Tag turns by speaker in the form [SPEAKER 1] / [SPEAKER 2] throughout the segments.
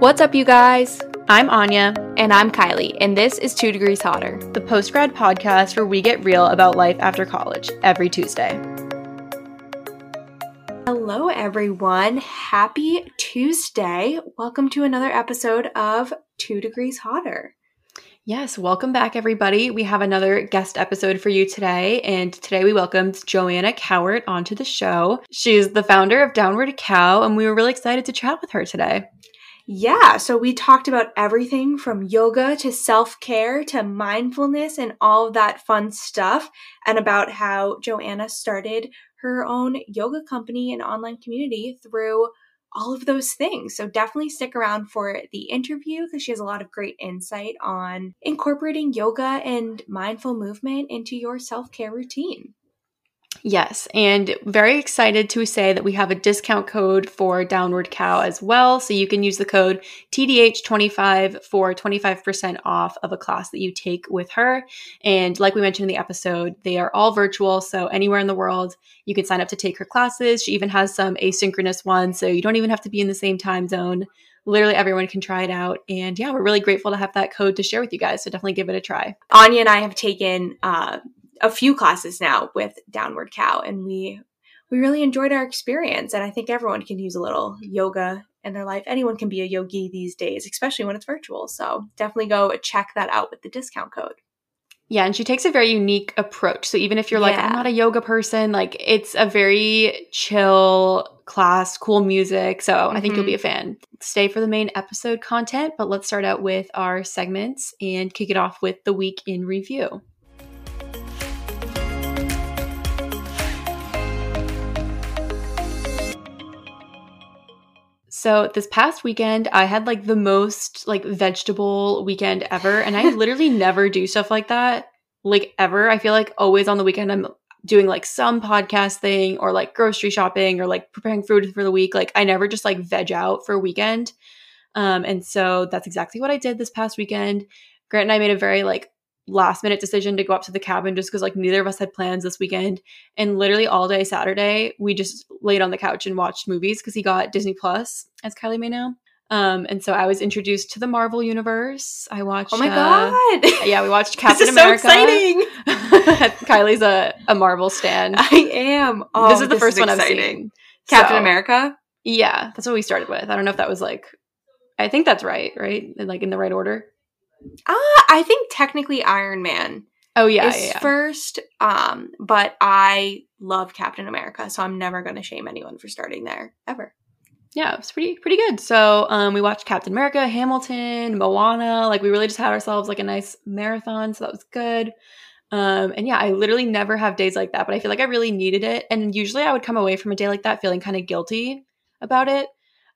[SPEAKER 1] What's up, you guys? I'm Anya,
[SPEAKER 2] And I'm Kylie, and this is Two Degrees Hotter.
[SPEAKER 1] the post grad podcast where we get real about life after college every Tuesday.
[SPEAKER 2] Hello, everyone. Happy Tuesday. Welcome to another episode of Two Degrees Hotter.
[SPEAKER 1] Yes, welcome back, everybody. We have another guest episode for you today, and today we welcomed Joanna Cowart onto the show. She's the founder of Downward Cow, and we were really excited to chat with her today.
[SPEAKER 2] Yeah, so we talked about everything from yoga to self care to mindfulness and all of that fun stuff, and about how Joanna started her own yoga company and online community through all of those things. So definitely stick around for the interview because she has a lot of great insight on incorporating yoga and mindful movement into your self care routine.
[SPEAKER 1] Yes, and very excited to say that we have a discount code for Downward Cow as well. So you can use the code TDH25 for 25% off of a class that you take with her. And like we mentioned in the episode, they are all virtual. So anywhere in the world, you can sign up to take her classes. She even has some asynchronous ones. So you don't even have to be in the same time zone. Literally everyone can try it out. And yeah, we're really grateful to have that code to share with you guys. So definitely give it a try.
[SPEAKER 2] Anya and I have taken uh, a few classes now with Downward Cow, and we we really enjoyed our experience. And I think everyone can use a little yoga in their life. Anyone can be a yogi these days, especially when it's virtual. So definitely go check that out with the discount code.
[SPEAKER 1] Yeah, and she takes a very unique approach. So even if you're like,
[SPEAKER 2] Yeah.
[SPEAKER 1] I'm not a yoga person, like it's a very chill class, cool music. So I think you'll be mm-hmm. a fan. Stay for the main episode content, but let's start out with our segments and kick it off with the week in review. So this past weekend, I had like the most like vegetable weekend ever, and I literally never do stuff like that like ever. I feel like always on the weekend I'm doing like some podcast thing or like grocery shopping or like preparing food for the week. Like I never just like veg out for a weekend. Um, and so that's exactly what I did this past weekend. Grant and I made a very like last minute decision to go up to the cabin just because like neither of us had plans this weekend. And literally all day Saturday, we just laid on the couch and watched movies because he got Disney Plus, as Kylie may know. Um, and so I was introduced to the Marvel universe. I watched.
[SPEAKER 2] Oh my
[SPEAKER 1] uh,
[SPEAKER 2] god!
[SPEAKER 1] yeah, we watched
[SPEAKER 2] this
[SPEAKER 1] Captain
[SPEAKER 2] is
[SPEAKER 1] America.
[SPEAKER 2] so exciting.
[SPEAKER 1] Kylie's a, a Marvel stan.
[SPEAKER 2] I am. Oh,
[SPEAKER 1] this is the first one I've seen.
[SPEAKER 2] Captain
[SPEAKER 1] So,
[SPEAKER 2] America.
[SPEAKER 1] Yeah, that's what we started with. I don't know if that was like, I think that's right, right? Like in the right order.
[SPEAKER 2] Ah, I think technically Iron Man
[SPEAKER 1] Oh yeah,
[SPEAKER 2] is
[SPEAKER 1] yeah, yeah.
[SPEAKER 2] first. Um, but I love Captain America, so I'm never going to shame anyone for starting there ever.
[SPEAKER 1] Yeah, it was pretty pretty good. So um, we watched Captain America, Hamilton, Moana. Like we really just had ourselves like a nice marathon, so that was good. Um, and yeah, I literally never have days like that, but I feel like I really needed it. And usually I would come away from a day like that feeling kind of guilty about it.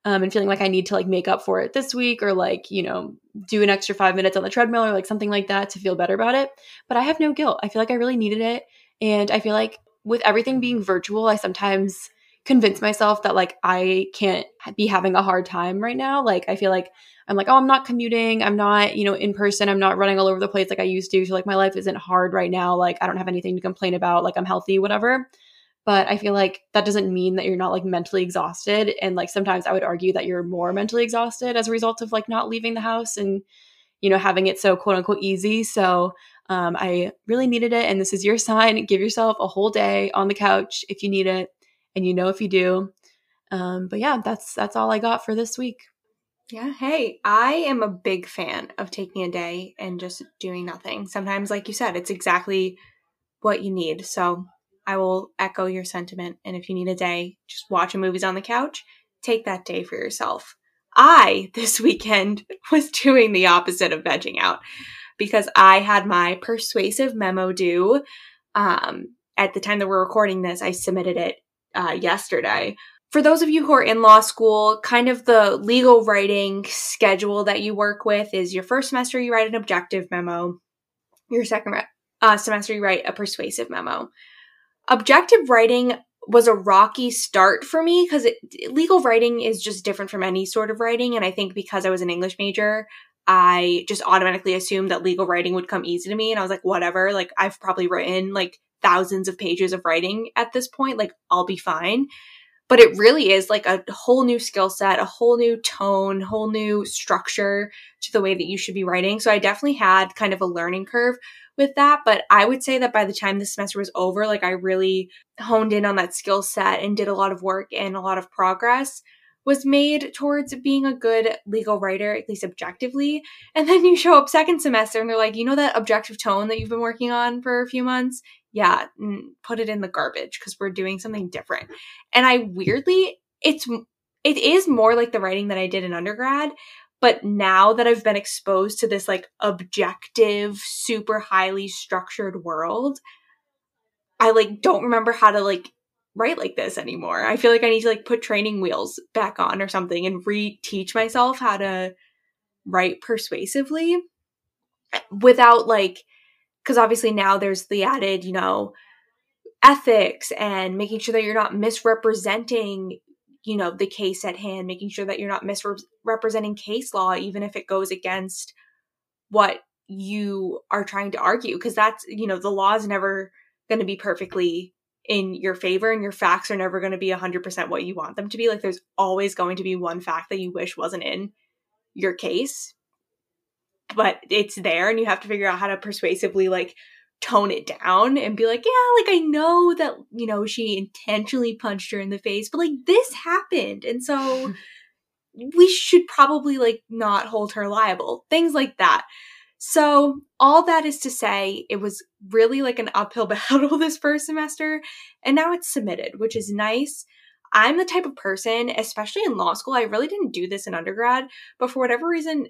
[SPEAKER 1] Um, and feeling like I need to like make up for it this week or like, you know, do an extra five minutes on the treadmill or like something like that to feel better about it. But I have no guilt. I feel like I really needed it. And I feel like with everything being virtual, I sometimes convince myself that like I can't be having a hard time right now. Like I feel like I'm like, oh, I'm not commuting. I'm not, you know, in person. I'm not running all over the place like I used to. So like my life isn't hard right now. Like I don't have anything to complain about. Like I'm healthy, whatever. But I feel like that doesn't mean that you're not like mentally exhausted. And like sometimes I would argue that you're more mentally exhausted as a result of like not leaving the house and, you know, having it so quote unquote easy. So um, I really needed it. And this is your sign. Give yourself a whole day on the couch if you need it. And you know if you do. Um, but yeah, that's that's all I got for this week.
[SPEAKER 2] Yeah, hey, I am a big fan of taking a day and just doing nothing. Sometimes, like you said, it's exactly what you need. So I will echo your sentiment. And if you need a day, just watching movies on the couch, take that day for yourself. I, this weekend, was doing the opposite of vegging out because I had my persuasive memo due. Um, at the time that we're recording this, I submitted it uh, yesterday for those of you who are in law school, kind of the legal writing schedule that you work with is your first semester you write an objective memo, your second re- uh, semester you write a persuasive memo. Objective writing was a rocky start for me because legal writing is just different from any sort of writing, and I think because I was an English major, I just automatically assumed that legal writing would come easy to me, and I was like, whatever. Like I've probably written like thousands of pages of writing at this point. Like I'll be fine but it really is like a whole new skill set, a whole new tone, whole new structure to the way that you should be writing. So I definitely had kind of a learning curve with that. But I would say that by the time the semester was over, like I really honed in on that skill set and did a lot of work and a lot of progress was made towards being a good legal writer, at least objectively. And then you show up second semester and they're like, you know, that objective tone that you've been working on for a few months? Yeah, put it in the garbage because we're doing something different. And I weirdly, it's, it is more like the writing that I did in undergrad. But now that I've been exposed to this like objective, super highly structured world, I like don't remember how to like write like this anymore. I feel like I need to like put training wheels back on or something and reteach myself how to write persuasively eh, without like because obviously now there's the added, you know, ethics and making sure that you're not misrepresenting, you know, the case at hand, making sure that you're not misrepresenting case law even if it goes against what you are trying to argue because that's, you know, the law is never going to be perfectly in your favor and your facts are never going to be 100% what you want them to be. Like there's always going to be one fact that you wish wasn't in your case but it's there and you have to figure out how to persuasively like tone it down and be like yeah like i know that you know she intentionally punched her in the face but like this happened. And so we should probably like not hold her liable. Things like that so, all that is to say, it was really like an uphill battle this first semester, and now it's submitted, which is nice. I'm the type of person, especially in law school, I really didn't do this in undergrad, but for whatever reason,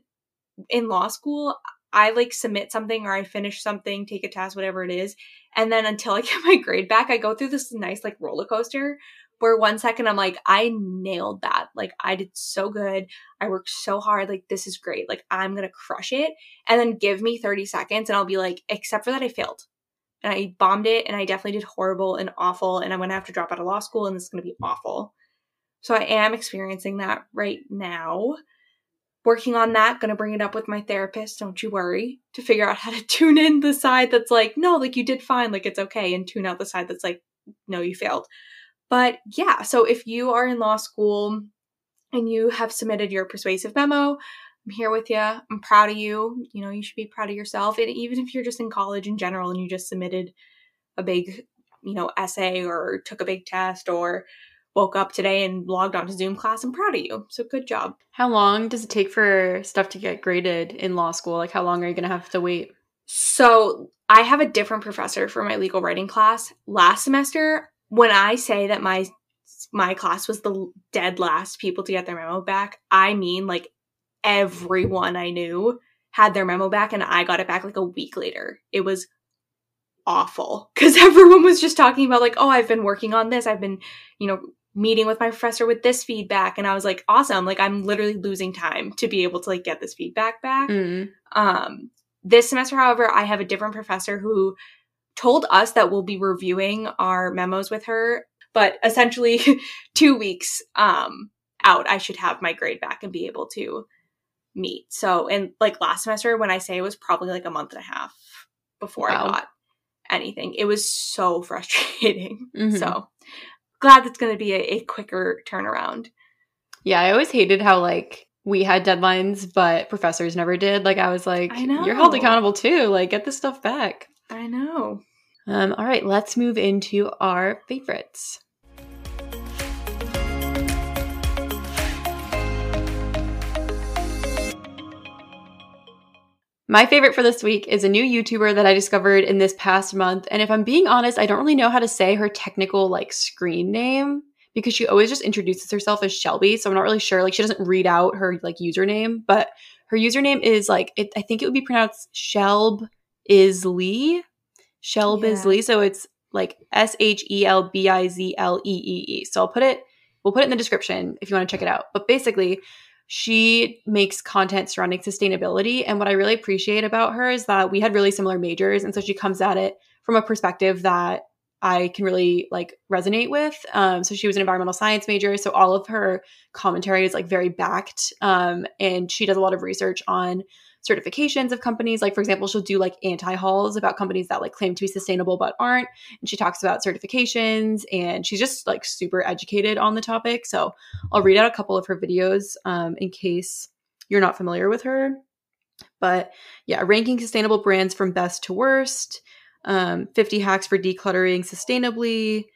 [SPEAKER 2] in law school, I like submit something or I finish something, take a test, whatever it is. And then until I get my grade back, I go through this nice like roller coaster where one second I'm like, I nailed that. Like, I did so good. I worked so hard. Like, this is great. Like, I'm going to crush it. And then give me 30 seconds and I'll be like, except for that, I failed. And I bombed it and I definitely did horrible and awful. And I'm going to have to drop out of law school and this is going to be awful. So I am experiencing that right now. Working on that, gonna bring it up with my therapist, don't you worry, to figure out how to tune in the side that's like, no, like you did fine, like it's okay, and tune out the side that's like, no, you failed. But yeah, so if you are in law school and you have submitted your persuasive memo, I'm here with you. I'm proud of you. You know, you should be proud of yourself. And even if you're just in college in general and you just submitted a big, you know, essay or took a big test or woke up today and logged on to Zoom class, I'm proud of you. So good job.
[SPEAKER 1] How long does it take for stuff to get graded in law school? Like, how long are you going to have to wait?
[SPEAKER 2] So, I have a different professor for my legal writing class. Last semester, when I say that my my class was the dead last people to get their memo back, I mean like everyone I knew had their memo back and I got it back like a week later. It was awful because everyone was just talking about like, oh, I've been working on this. I've been, you know, meeting with my professor with this feedback and I was like, awesome. Like I'm literally losing time to be able to like get this feedback back. Mm. Um this semester, however, I have a different professor who told us that we'll be reviewing our memos with her, but essentially two weeks um, out, I should have my grade back and be able to meet. So, and like last semester, when I say it was probably like a month and a half before wow. I got anything, it was so frustrating. Mm-hmm. So, glad that's going to be a, a quicker turnaround.
[SPEAKER 1] Yeah, I always hated how like we had deadlines, but professors never did. Like I was like, I know. you're held accountable too. Like get this stuff back.
[SPEAKER 2] I know.
[SPEAKER 1] Um, all right, let's move into our favorites. My favorite for this week is a new YouTuber that I discovered in this past month. And if I'm being honest, I don't really know how to say her technical like screen name because she always just introduces herself as Shelby. So I'm not really sure. Like she doesn't read out her like username, but her username is like it, I think it would be pronounced Shelb is Lee. Shelbizlee. Yeah. So it's like S H E L B I Z L E E E. So I'll put it, we'll put it in the description if you want to check it out. But basically, she makes content surrounding sustainability. And what I really appreciate about her is that we had really similar majors. And so she comes at it from a perspective that I can really like resonate with. Um, so she was an environmental science major. So all of her commentary is like very backed. Um, and she does a lot of research on certifications of companies. Like, for example, she'll do like anti hauls about companies that like claim to be sustainable but aren't. And she talks about certifications and she's just like super educated on the topic. So I'll read out a couple of her videos um, in case you're not familiar with her. But yeah, ranking sustainable brands from best to worst, um, 50 hacks for decluttering sustainably,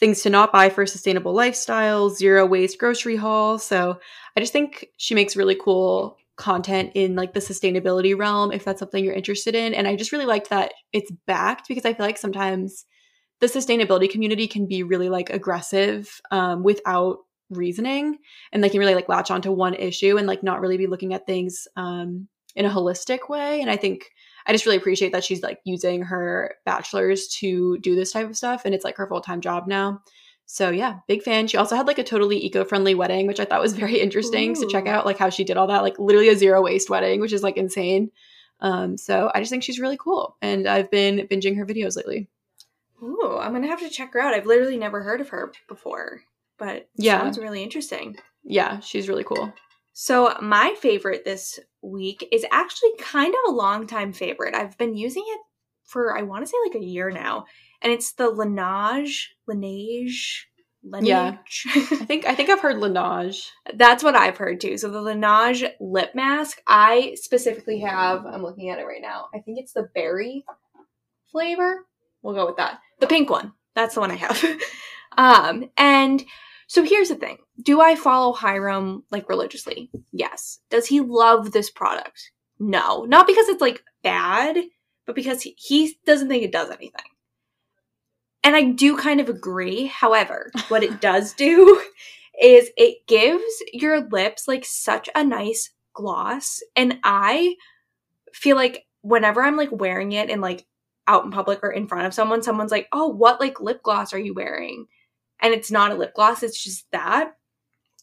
[SPEAKER 1] things to not buy for a sustainable lifestyle, zero waste grocery haul. So I just think she makes really cool content in like the sustainability realm if that's something you're interested in. And I just really liked that it's backed because I feel like sometimes the sustainability community can be really like aggressive um, without reasoning and they can really like latch onto one issue and like not really be looking at things um, in a holistic way. And I think I just really appreciate that she's like using her bachelor's to do this type of stuff and it's like her full-time job now. So yeah, big fan. She also had like a totally eco-friendly wedding, which I thought was very interesting. Ooh. So check out like how she did all that, like literally a zero waste wedding, which is like insane. Um, so I just think she's really cool. And I've been binging her videos lately.
[SPEAKER 2] Ooh, I'm gonna have to check her out. I've literally never heard of her before, but yeah, sounds really interesting.
[SPEAKER 1] Yeah, she's really cool.
[SPEAKER 2] So my favorite this week is actually kind of a long time favorite. I've been using it for I want to say like a year now, and it's the Laneige Laneige.
[SPEAKER 1] Laneige. Yeah, I think I think I've heard Laneige.
[SPEAKER 2] That's what I've heard too. So the Laneige lip mask, I specifically have. I'm looking at it right now. I think it's the berry flavor. We'll go with that. The pink one. That's the one I have. um, and so here's the thing. Do I follow Hyram like religiously? Yes. Does he love this product? No. Not because it's like bad, but because he, he doesn't think it does anything. And I do kind of agree. However, what it does do is it gives your lips like such a nice gloss. And I feel like whenever I'm like wearing it and like out in public or in front of someone, someone's like, oh, what like lip gloss are you wearing? and it's not a lip gloss, it's just that.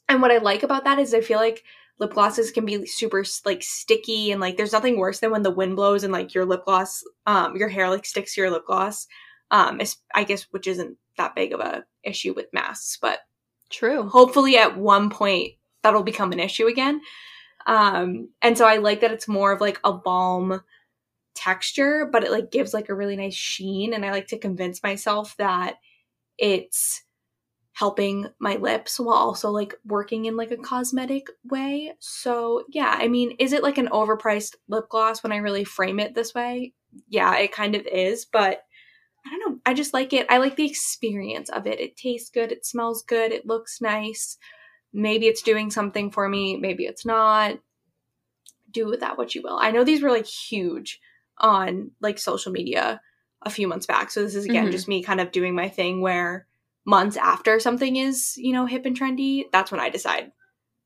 [SPEAKER 2] And what I like about that is I feel like lip glosses can be super like sticky and like there's nothing worse than when the wind blows and like your lip gloss um your hair like sticks to your lip gloss. Um I guess which isn't that big of a issue with masks, but
[SPEAKER 1] true.
[SPEAKER 2] Hopefully at one point that'll become an issue again. Um and so I like that it's more of like a balm texture, but it like gives like a really nice sheen and I like to convince myself that it's helping my lips while also like working in like a cosmetic way. So, yeah, I mean, is it like an overpriced lip gloss when I really frame it this way? Yeah, it kind of is, but I don't know. I just like it. I like the experience of it. It tastes good, it smells good, it looks nice. Maybe it's doing something for me, maybe it's not. Do with that what you will. I know these were like huge on like social media a few months back. So this is again mm-hmm. just me kind of doing my thing where months after something is, you know, hip and trendy, that's when I decide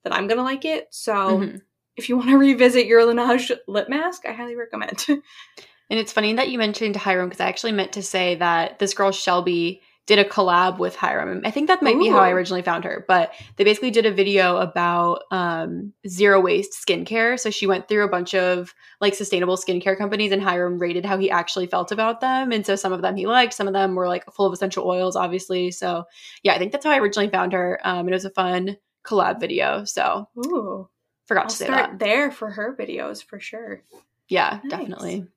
[SPEAKER 2] that I'm gonna like it. So mm-hmm. if you want to revisit your Laneige lip mask, I highly recommend.
[SPEAKER 1] and it's funny that you mentioned Hyram because I actually meant to say that this girl Shelby did a collab with Hyram. I think that might Ooh. be how I originally found her, but they basically did a video about um, zero waste skincare. So she went through a bunch of like sustainable skincare companies, and Hyram rated how he actually felt about them. And so some of them he liked, some of them were like full of essential oils, obviously. So yeah, I think that's how I originally found her. Um, it was a fun collab video. So
[SPEAKER 2] Ooh.
[SPEAKER 1] forgot
[SPEAKER 2] I'll
[SPEAKER 1] to say
[SPEAKER 2] start
[SPEAKER 1] that.
[SPEAKER 2] there for her videos for sure.
[SPEAKER 1] Yeah, nice. definitely.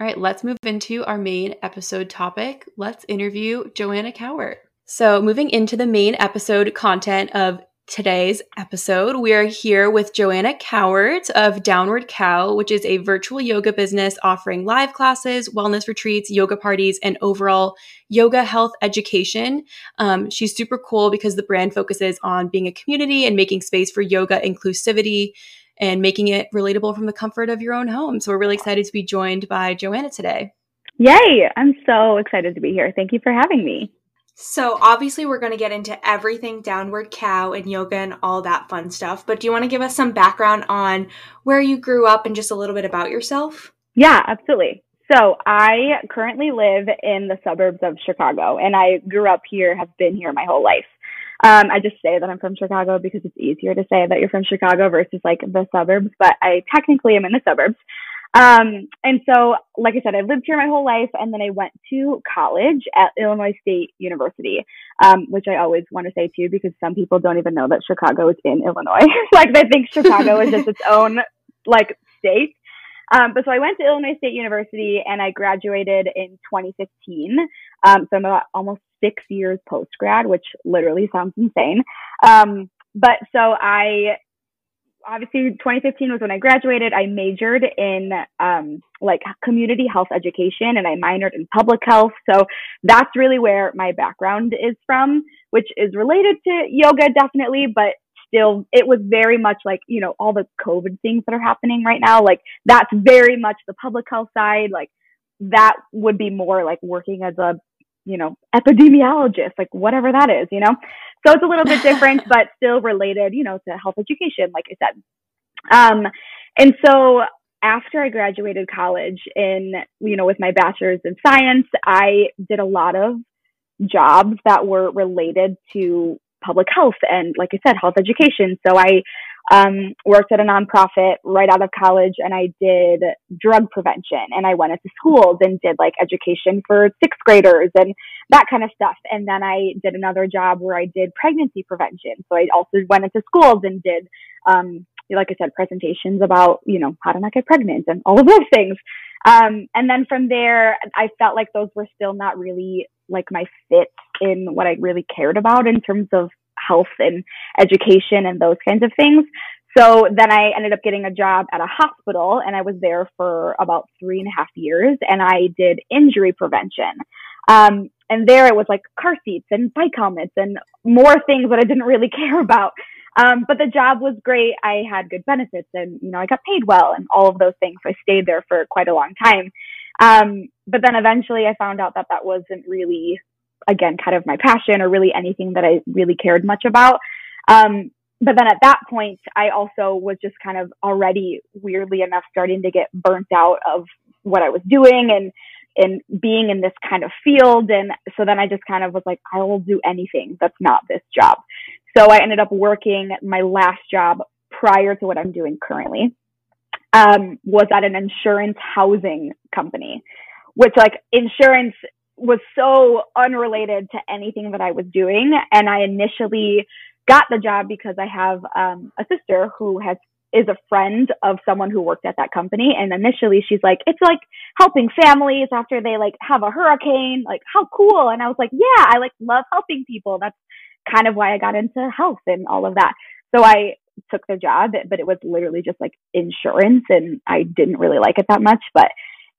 [SPEAKER 1] All right, let's move into our main episode topic. Let's interview Joanna Cowart. So, moving into the main episode content of today's episode, we are here with Joanna Cowart of Downward Cow, which is a virtual yoga business offering live classes, wellness retreats, yoga parties, and overall yoga health education. Um, she's super cool because the brand focuses on being a community and making space for yoga inclusivity and making it relatable from the comfort of your own home. So we're really excited to be joined by Joanna today.
[SPEAKER 3] Yay! I'm so excited to be here. Thank you for having me.
[SPEAKER 2] So, obviously, we're going to get into everything downward cow and yoga and all that fun stuff. But do you want to give us some background on where you grew up and just a little bit about yourself?
[SPEAKER 3] Yeah, absolutely. So, I currently live in the suburbs of Chicago, and I grew up here, have been here my whole life. Um, I just say that I'm from Chicago because it's easier to say that you're from Chicago versus like the suburbs, but I technically am in the suburbs. Um, and so, like I said, I've lived here my whole life, and then I went to college at Illinois State University, um, which I always want to say too, because some people don't even know that Chicago is in Illinois. like they think Chicago is just its own like State. Um, but so I went to Illinois State University and I graduated in 2015. Um, so I'm about almost six years post grad, which literally sounds insane. Um, but so I obviously 2015 was when I graduated. I majored in um, like community health education and I minored in public health. So that's really where my background is from, which is related to yoga definitely, but still it was very much like, you know, all the COVID things that are happening right now. Like that's very much the public health side. Like that would be more like working as a you know, epidemiologist, like whatever that is, you know? So it's a little bit different, but still related, you know, to health education, like I said. Um, and so after I graduated college in, you know, with my bachelor's in science, I did a lot of jobs that were related to public health and, like I said, health education. So I um, worked at a nonprofit right out of college and I did drug prevention and I went into schools and did like education for sixth graders and that kind of stuff. And then I did another job where I did pregnancy prevention. So I also went into schools and did, um, like I said, presentations about, you know, how to not get pregnant and all of those things. Um, and then from there, I felt like those were still not really like my fit in what I really cared about in terms of health and education and those kinds of things. So then I ended up getting a job at a hospital and I was there for about three and a half years and I did injury prevention. Um, and there it was like car seats and bike helmets and more things that I didn't really care about. Um, but the job was great. I had good benefits and, you know, I got paid well and all of those things. I stayed there for quite a long time. Um, but then eventually I found out that that wasn't really again, kind of my passion or really anything that I really cared much about. Um, but then at that point, I also was just kind of already weirdly enough starting to get burnt out of what I was doing and and being in this kind of field. And so then I just kind of was like, I will do anything that's not this job. So I ended up working my last job prior to what I'm doing currently. Um, was at an insurance housing company, which like insurance was so unrelated to anything that I was doing. And I initially got the job because I have um, a sister who has is a friend of someone who worked at that company. And initially she's like, it's like helping families after they like have a hurricane. Like, how cool. And I was like, yeah, I like love helping people. That's kind of why I got into health and all of that. So I took the job, but it was literally just like insurance and I didn't really like it that much, but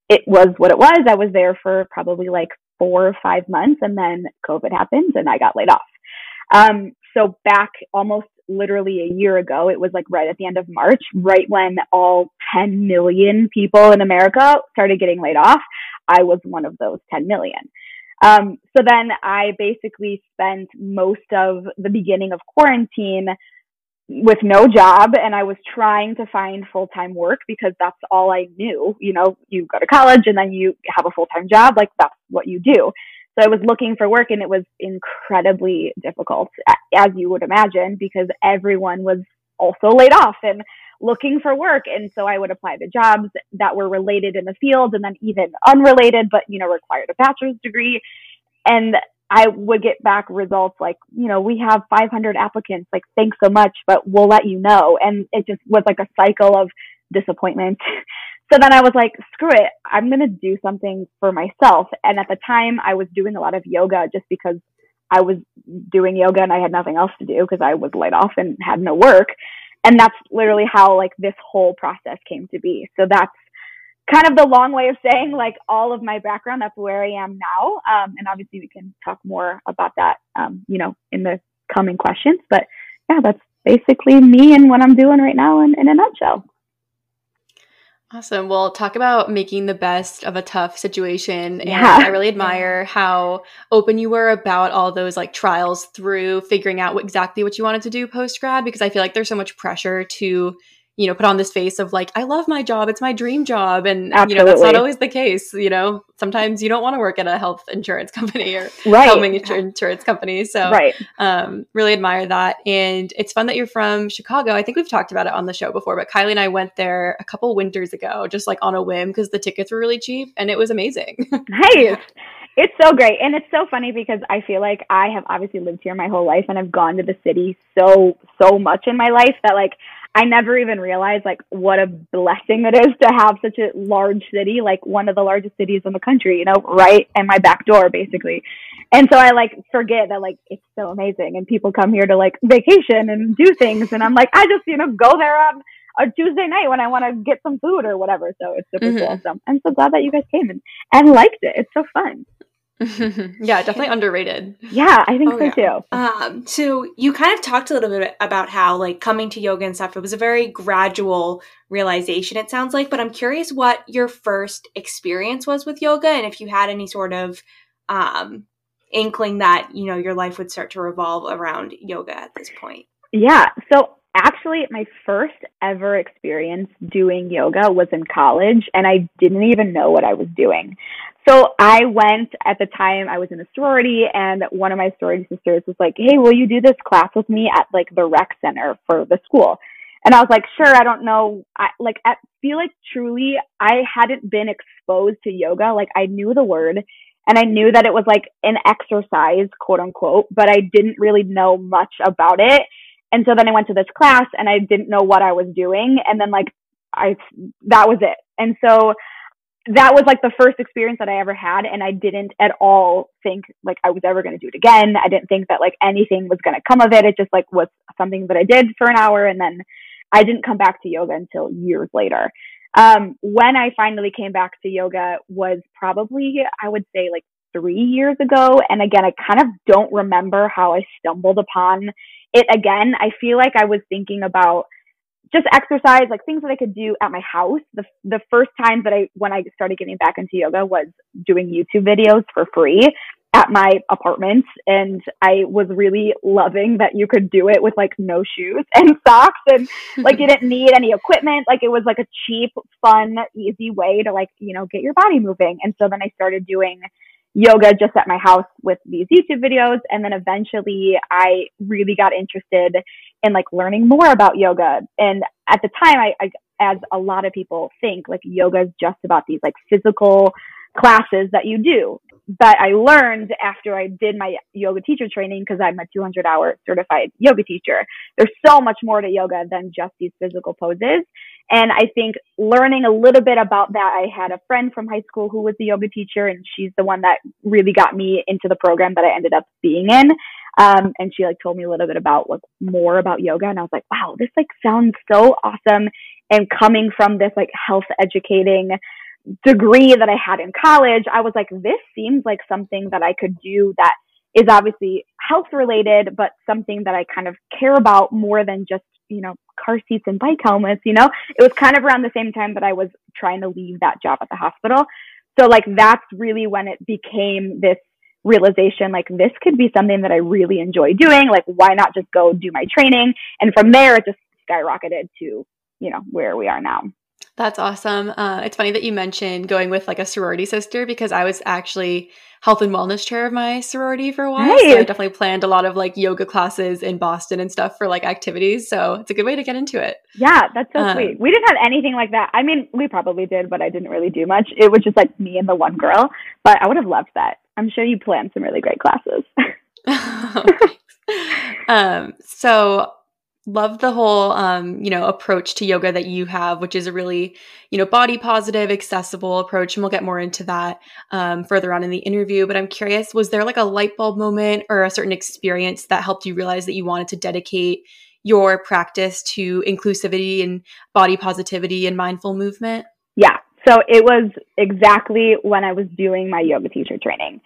[SPEAKER 3] it was what it was. I was there for probably like four or five months and then COVID happened and I got laid off. Um, so back almost literally a year ago, it was like right at the end of March, right when all 10 million people in America started getting laid off. I was one of those 10 million. Um, so then I basically spent most of the beginning of quarantine with no job and I was trying to find full time work because that's all I knew. You know, you go to college and then you have a full time job, like that's what you do. So I was looking for work and it was incredibly difficult, as you would imagine, because everyone was also laid off and looking for work. And so I would apply to jobs that were related in the field and then even unrelated, but, you know, required a bachelor's degree. And I would get back results like, you know, we have 500 applicants, like, thanks so much, but we'll let you know. And it just was like a cycle of disappointment. so then I was like, screw it, I'm going to do something for myself. And at the time, I was doing a lot of yoga just because I was doing yoga and I had nothing else to do because I was laid off and had no work. And that's literally how like this whole process came to be. So that's kind of the long way of saying like all of my background. That's where I am now. Um, and obviously we can talk more about that, um, you know, in the coming questions. But yeah, that's basically me and what I'm doing right now in, in a nutshell.
[SPEAKER 1] Awesome. Well, talk about making the best of a tough situation. And yeah. I really admire how open you were about all those like trials through figuring out exactly what you wanted to do post grad because I feel like there's so much pressure to you know, put on this face of like, I love my job. It's my dream job. And, Absolutely. you know, that's not always the case. You know, sometimes you don't want to work at a health insurance company or right. helping insurance company. So, right. um, really admire that. And it's fun that you're from Chicago. I think we've talked about it on the show before, but Kylie and I went there a couple winters ago, just like on a whim because the tickets were really cheap and it was amazing.
[SPEAKER 3] nice. It's so great. And it's so funny because I feel like I have obviously lived here my whole life and I've gone to the city so, so much in my life that like I never even realized like what a blessing it is to have such a large city, like one of the largest cities in the country, you know, right in my back door, basically. And so I like forget that like it's so amazing and people come here to like vacation and do things. And I'm like, I just, you know, go there on a Tuesday night when I want to get some food or whatever. So it's super mm-hmm. cool. So I'm so glad that you guys came and, and liked it. It's so fun.
[SPEAKER 1] yeah, definitely underrated.
[SPEAKER 3] Yeah, I think oh, so yeah. too.
[SPEAKER 2] Um, so you kind of talked a little bit about how like coming to yoga and stuff, it was a very gradual realization, it sounds like, but I'm curious what your first experience was with yoga and if you had any sort of um inkling that, you know, your life would start to revolve around yoga at this point.
[SPEAKER 3] Yeah. So actually my first ever experience doing yoga was in college and I didn't even know what I was doing. So I went at the time I was in a sorority and one of my sorority sisters was like, Hey, will you do this class with me at like the rec center for the school? And I was like, sure, I don't know. I like, I feel like truly I hadn't been exposed to yoga. Like I knew the word and I knew that it was like an exercise, quote unquote, but I didn't really know much about it. And so then I went to this class and I didn't know what I was doing. And then like I, that was it. And so that was like the first experience that I ever had. And I didn't at all think like I was ever going to do it again. I didn't think that like anything was going to come of it. It just like was something that I did for an hour. And then I didn't come back to yoga until years later. Um, when I finally came back to yoga was probably, I would say like three years ago. And again, I kind of don't remember how I stumbled upon it again. I feel like I was thinking about just exercise, like things that I could do at my house. The the first time that I when I started getting back into yoga was doing YouTube videos for free at my apartment and I was really loving that you could do it with like no shoes and socks and like you didn't need any equipment. Like it was like a cheap, fun, easy way to like, you know, get your body moving. And so then I started doing yoga just at my house with these YouTube videos. And then eventually I really got interested in like learning more about yoga. And at the time, I, I as a lot of people think, like yoga is just about these like physical classes that you do. But I learned after I did my yoga teacher training, because I'm a 200 hour certified yoga teacher, there's so much more to yoga than just these physical poses. And I think learning a little bit about that, I had a friend from high school who was a yoga teacher, and she's the one that really got me into the program that I ended up being in. Um, and she like told me a little bit about like more about yoga, and I was like, wow, this like sounds so awesome. And coming from this like health educating degree that I had in college, I was like, this seems like something that I could do that is obviously health related, but something that I kind of care about more than just, you know, car seats and bike helmets, you know? It was kind of around the same time that I was trying to leave that job at the hospital. So like that's really when it became this realization like this could be something that I really enjoy doing. Like why not just go do my training? And from there it just skyrocketed to, you know, where we are now.
[SPEAKER 1] That's awesome. Uh, it's funny that you mentioned going with like a sorority sister because I was actually health and wellness chair of my sorority for a while. Nice. So I definitely planned a lot of like yoga classes in Boston and stuff for like activities. So it's a good way to get into it.
[SPEAKER 3] Yeah, that's so um, sweet. We didn't have anything like that. I mean, we probably did, but I didn't really do much. It was just like me and the one girl. But I would have loved that. I'm sure you planned some really great classes.
[SPEAKER 1] um, so love the whole um, you know approach to yoga that you have which is a really you know body positive accessible approach and we'll get more into that um, further on in the interview. But i'm curious was there like a light bulb moment or a certain experience that helped you realize that you wanted to dedicate your practice to inclusivity and body positivity and mindful movement?
[SPEAKER 3] Yeah. So it was exactly when i was doing my yoga teacher training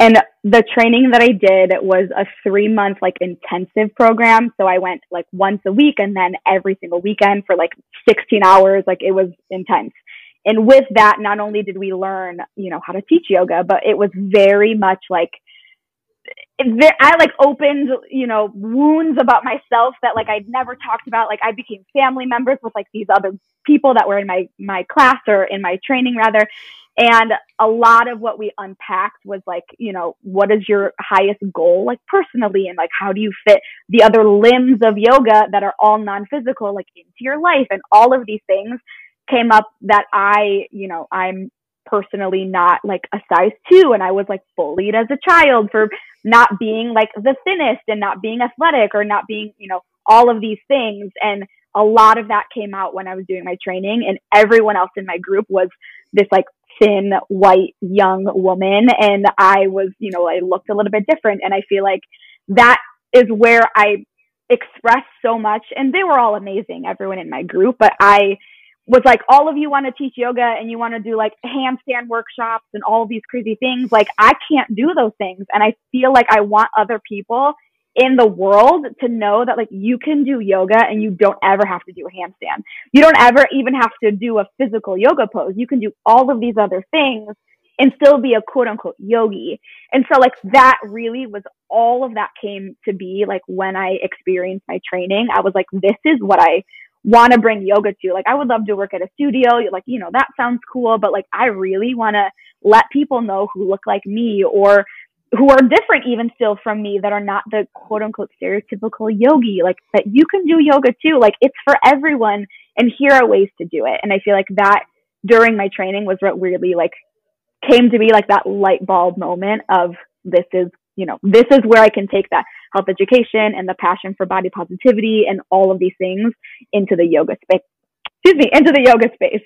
[SPEAKER 3] and the training that I did was a three month like intensive program. So I went like once a week and then every single weekend for like 16 hours. Like it was intense. And with that, not only did we learn, you know, how to teach yoga, but it was very much like, I like opened, you know, wounds about myself that like I'd never talked about. Like I became family members with like these other people that were in my my class or in my training rather, and a lot of what we unpacked was like, you know, what is your highest goal, like personally, and like how do you fit the other limbs of yoga that are all non physical, like into your life? And all of these things came up that I, you know, I'm personally not like a size two. And I was like bullied as a child for not being like the thinnest and not being athletic or not being, you know, all of these things. And a lot of that came out when I was doing my training and everyone else in my group was this like thin, white, young woman. And I was, you know, I looked a little bit different. And I feel like that is where I expressed so much. And they were all amazing, everyone in my group. But I was like, all of you want to teach yoga and you want to do like handstand workshops and all these crazy things. Like, I can't do those things. And I feel like I want other people in the world to know that like you can do yoga and you don't ever have to do a handstand. You don't ever even have to do a physical yoga pose. You can do all of these other things and still be a quote unquote yogi. And so like that really was all of that came to be like when I experienced my training. I was like, this is what I want to bring yoga to. Like I would love to work at a studio. Like, you know, that sounds cool, but like I really want to let people know who look like me or who are different even still from me that are not the quote unquote stereotypical yogi like that you can do yoga too. Like it's for everyone and here are ways to do it. And i feel like that during my training was what really like came to be like that light bulb moment of this is you know this is where i can take that health education and the passion for body positivity and all of these things into the yoga space excuse me into the yoga space.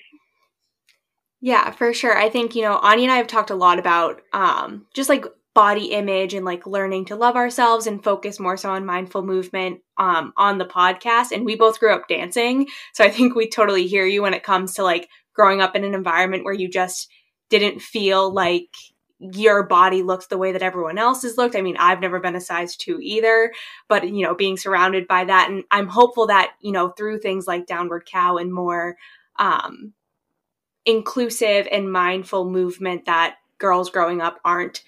[SPEAKER 2] Yeah, for sure. I think, you know, Anya and I have talked a lot about um, just like body image and like learning to love ourselves and focus more so on mindful movement um, on the podcast. And we both grew up dancing. So I think we totally hear you when it comes to like growing up in an environment where you just didn't feel like your body looks the way that everyone else has looked. I mean, I've never been a size two either, but you know, being surrounded by that. And I'm hopeful that, you know, through things like Downward Cow and more um, inclusive and mindful movement that girls growing up aren't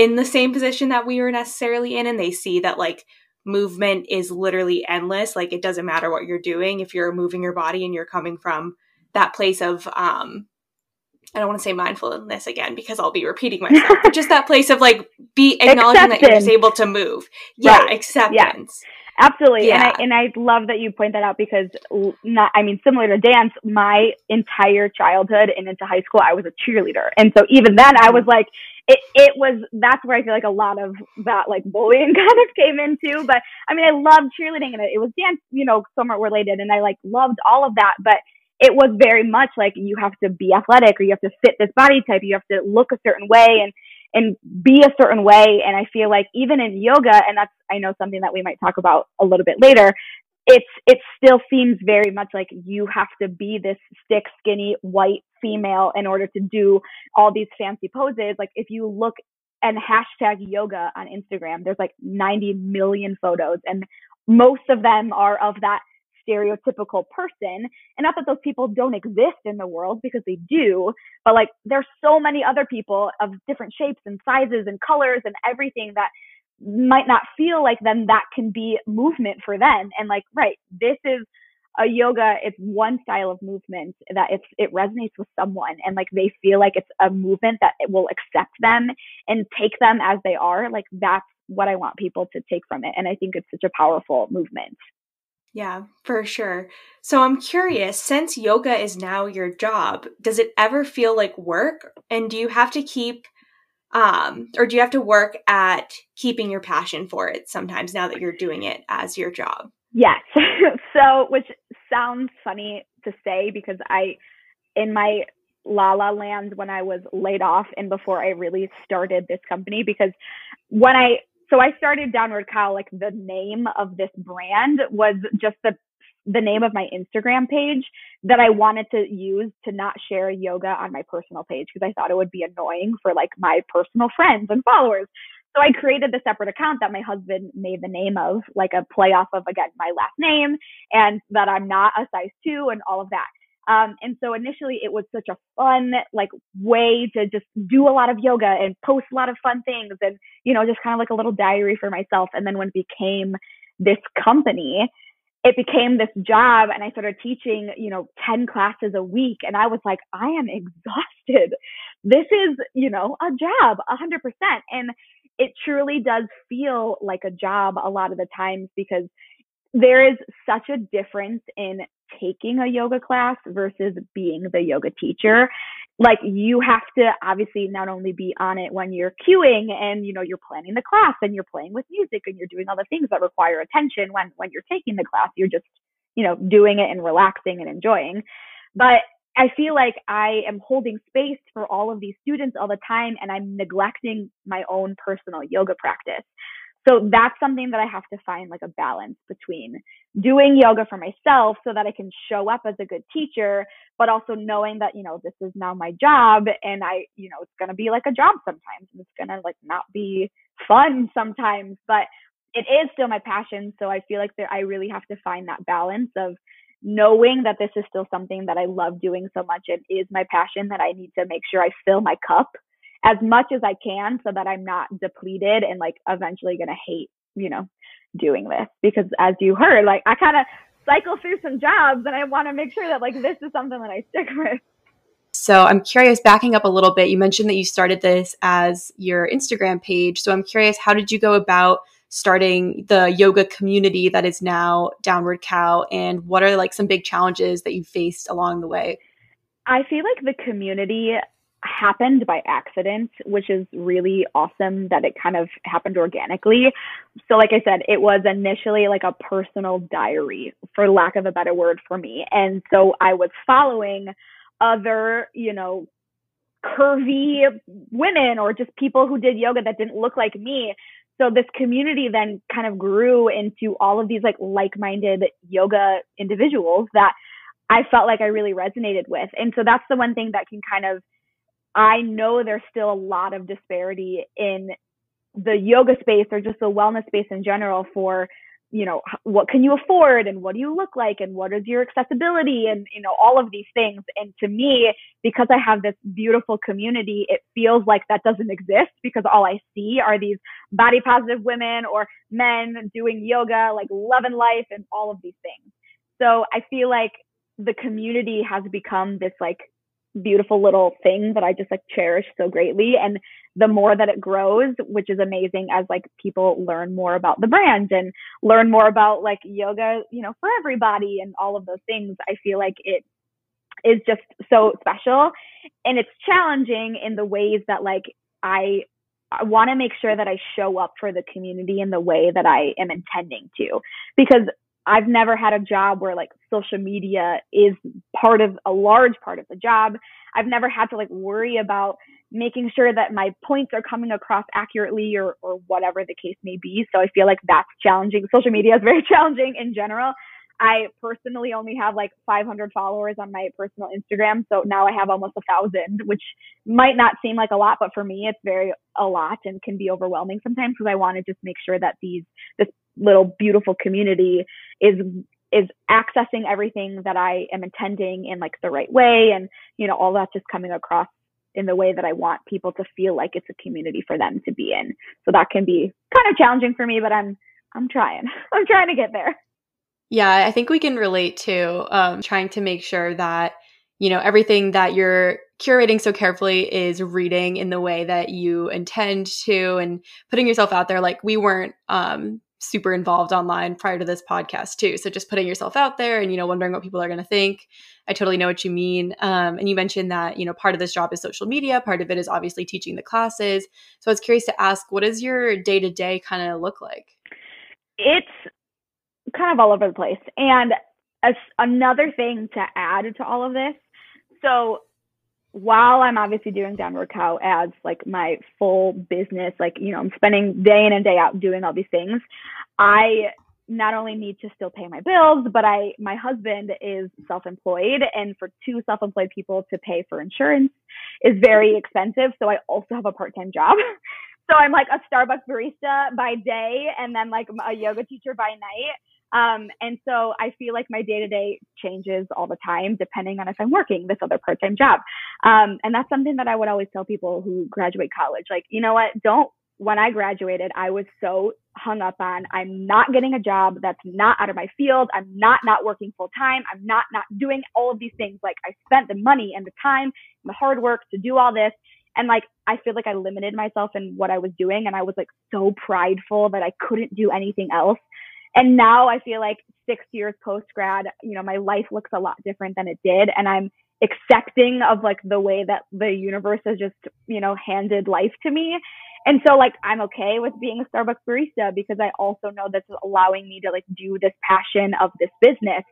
[SPEAKER 2] in the same position that we were necessarily in and they see that like movement is literally endless like it doesn't matter what you're doing if you're moving your body and you're coming from that place of um I don't want to say mindfulness again because I'll be repeating myself, but just that place of like be acknowledging that you're just able to move. Yeah, right. acceptance.
[SPEAKER 3] Yeah. Absolutely. Yeah. And I and I love that you point that out because not I mean similar to dance, my entire childhood and into high school I was a cheerleader. And so even then I was like it, it was that's where I feel like a lot of that like bullying kind of came into. But I mean, I loved cheerleading and it, it was dance, you know, somewhat related, and I like loved all of that. But it was very much like you have to be athletic or you have to fit this body type, you have to look a certain way and and be a certain way. And I feel like even in yoga, and that's I know something that we might talk about a little bit later, it's it still seems very much like you have to be this stick skinny white female in order to do all these fancy poses like if you look and hashtag yoga on instagram there's like 90 million photos and most of them are of that stereotypical person and not that those people don't exist in the world because they do but like there's so many other people of different shapes and sizes and colors and everything that might not feel like then that can be movement for them. And like, right, this is a yoga, it's one style of movement that it's it resonates with someone and like they feel like it's a movement that it will accept them and take them as they are. Like that's what I want people to take from it. And I think it's such a powerful movement.
[SPEAKER 2] Yeah, for sure. So I'm curious, since yoga is now your job, does it ever feel like work? And do you have to keep um, or do you have to work at keeping your passion for it sometimes now that you're doing it as your job?
[SPEAKER 3] Yes. so, which sounds funny to say because I, in my la la land when I was laid off and before I really started this company, because when I, so I started Downward Cow, like the name of this brand was just the the name of my Instagram page that I wanted to use to not share yoga on my personal page because I thought it would be annoying for like my personal friends and followers. So I created the separate account that my husband made the name of, like a play off of again my last name and that I'm not a size two and all of that. Um, and so initially it was such a fun like way to just do a lot of yoga and post a lot of fun things and you know just kind of like a little diary for myself. And then when it became this company, it became this job and I started teaching, you know, 10 classes a week. And I was like, I am exhausted. This is, you know, a job, 100%. And it truly does feel like a job a lot of the times because there is such a difference in taking a yoga class versus being the yoga teacher like you have to obviously not only be on it when you're cueing and you know you're planning the class and you're playing with music and you're doing all the things that require attention when when you're taking the class you're just you know, doing it and relaxing and enjoying. But I feel like I am holding space for all of these students all the time and I'm neglecting my own personal yoga practice. So that's something that I have to find like a balance between doing yoga for myself so that I can show up as a good teacher, but also knowing that, you know, this is now my job and I, you know, it's going to be like a job sometimes and it's going to like not be fun sometimes, but it is still my passion. So I feel like there, I really have to find that balance of knowing that this is still something that I love doing so much and is my passion that I need to make sure I fill my cup as much as I can so that I'm not depleted and like eventually going to hate, you know, doing this because as you heard, like I kind of cycle through some jobs and I want to make sure that like this is something that I stick with.
[SPEAKER 1] So I'm curious, backing up a little bit, you mentioned that you started this as your Instagram page. So I'm curious, how did you go about starting the yoga community that is now Downward Cow? And what are like some big challenges that you faced along the way?
[SPEAKER 3] I feel like the community happened by accident, which is really awesome that it kind of happened organically. So, like I said, it was initially like a personal diary, for lack of a better word, for me. And so I was following other, you know, curvy women or just people who did yoga that didn't look like me. So this community then kind of grew into all of these like like-minded yoga individuals that I felt like I really resonated with. And so that's the one thing that can kind of I know there's still a lot of disparity in the yoga space or just the wellness space in general for you know what can you afford and what do you look like and what is your accessibility and you know all of these things. And to me because i have this beautiful community it feels like that doesn't exist because all i see are these body positive women or men doing yoga like loving life and all of these things. So i feel like the community has become this like beautiful little thing that I just like cherish so greatly. And the more that it grows, which is amazing as like people learn more about the brand and learn more about like yoga, you know, for everybody and all of those things, I feel like it is just so special. And it's challenging in the ways that like I I want to make sure that I show up for the community in the way that I am intending to because I've never had a job where like social media is part of a large part of the job. I've never had to like worry about making sure that my points are coming across accurately or or whatever the case may be. So I feel like that's challenging. Social media is very challenging in general. I personally only have like 500 followers on my personal Instagram, so now I have almost a thousand, which might not seem like a lot, but for me, it's very a lot and can be overwhelming sometimes because I want to just make sure that these this little beautiful community is is accessing everything that I am intending in like the right way and you know all that just coming across in the way that I want people to feel like it's a community for them to be in. So that can be kind of challenging for me, but I'm I'm trying. I'm trying to get there.
[SPEAKER 1] Yeah, I think we can relate to um, trying to make sure that you know everything that you're curating so carefully is reading in the way that you intend to and putting yourself out there like we weren't um, super involved online prior to this podcast too. So just putting yourself out there and you know wondering what people are going to think. I totally know what you mean. Um, and you mentioned that you know part of this job is social media. Part of it is obviously teaching the classes. So I was curious to ask, what does your day to day kind of look like?
[SPEAKER 3] It's kind of all over the place. And as another thing to add to all of this, so while I'm obviously doing Downward Cow as like my full business, like, you know, I'm spending day in and day out doing all these things, I not only need to still pay my bills, but I, my husband is self-employed and for two self-employed people to pay for insurance is very expensive. So I also have a part-time job. so I'm like a Starbucks barista by day and then like a yoga teacher by night. Um, and so I feel like my day to day changes all the time, depending on if I'm working this other part time job. Um, and that's something that I would always tell people who graduate college. Like, you know what? Don't, when I graduated, I was so hung up on I'm not getting a job that's not out of my field. I'm not not working full time. I'm not not doing all of these things. Like I spent the money and the time and the hard work to do all this. And like I feel like I limited myself in what I was doing and I was like so prideful that I couldn't do anything else and now I feel like six years post grad, you know, my life looks a lot different than it did. And I'm accepting of like the way that the universe has just, you know, handed life to me. And so like I'm okay with being a Starbucks barista because I also know this is allowing me to like do this passion of this business.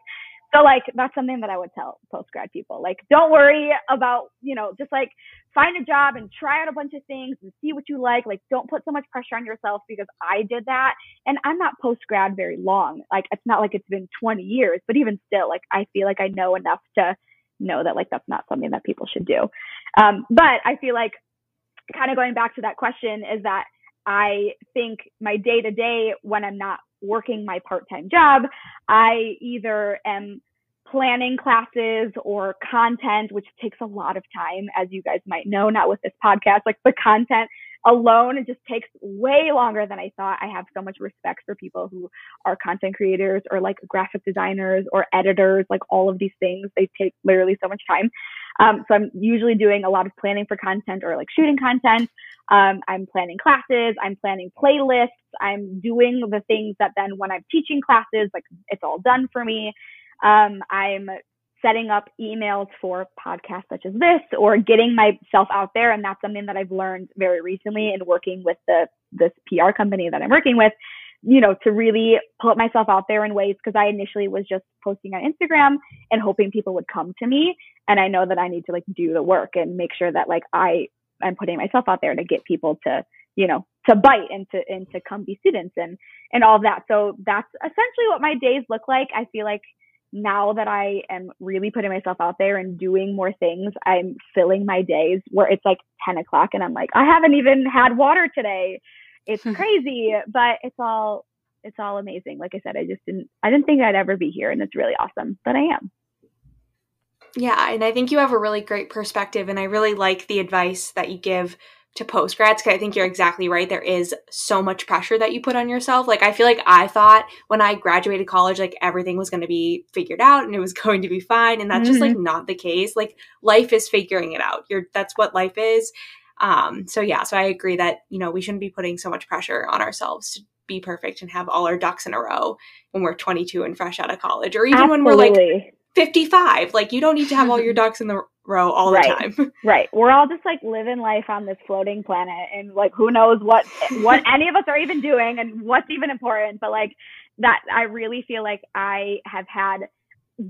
[SPEAKER 3] So like that's something that I would tell post grad people. Like don't worry about, you know, just like find a job and try out a bunch of things and see what you like. Like don't put so much pressure on yourself because I did that and I'm not post grad very long. Like it's not like it's been 20 years, but even still like I feel like I know enough to know that like that's not something that people should do. Um, but I feel like kind of going back to that question is that I think my day to day when I'm not working my part time job, I either am planning classes or content, which takes a lot of time, as you guys might know, not with this podcast. Like the content alone, it just takes way longer than I thought. I have so much respect for people who are content creators or like graphic designers or editors, like all of these things. They take literally so much time. Um, so I'm usually doing a lot of planning for content or like shooting content. Um, I'm planning classes. I'm planning playlists. I'm doing the things that then when I'm teaching classes, like it's all done for me. Um, I'm setting up emails for podcasts such as this or getting myself out there. And that's something that I've learned very recently in working with the, this PR company that I'm working with, you know, to really put myself out there in ways because I initially was just posting on Instagram and hoping people would come to me. And I know that I need to like do the work and make sure that like I am putting myself out there to get people to, you know, to bite and to and to come be students and and all that. So that's essentially what my days look like. I feel like now that I am really putting myself out there and doing more things, I'm filling my days where it's like 10 o'clock and I'm like, I haven't even had water today. It's crazy, but it's all, it's all amazing. Like I said, I just didn't, I didn't think I'd ever be here and it's really awesome, but I am.
[SPEAKER 2] Yeah. And I think you have a really great perspective. And I really like the advice that you give to post grads because I think you're exactly right. There is so much pressure that you put on yourself. Like I feel like I thought when I graduated college, like everything was going to be figured out and it was going to be fine, and that's mm-hmm. just like mm-hmm. not the case. Like life is figuring it out. You're that's what life is. Um, so yeah, so I agree that you know we shouldn't be putting so much pressure on ourselves to be perfect and have all our ducks in a row when we're 22 and fresh out of college, or even Absolutely. when we're like 55. Like you don't need to have all your ducks in the row all
[SPEAKER 3] right.
[SPEAKER 2] the time.
[SPEAKER 3] right. We're all just like living life on this floating planet and like who knows what what any of us are even doing and what's even important. But like that I really feel like I have had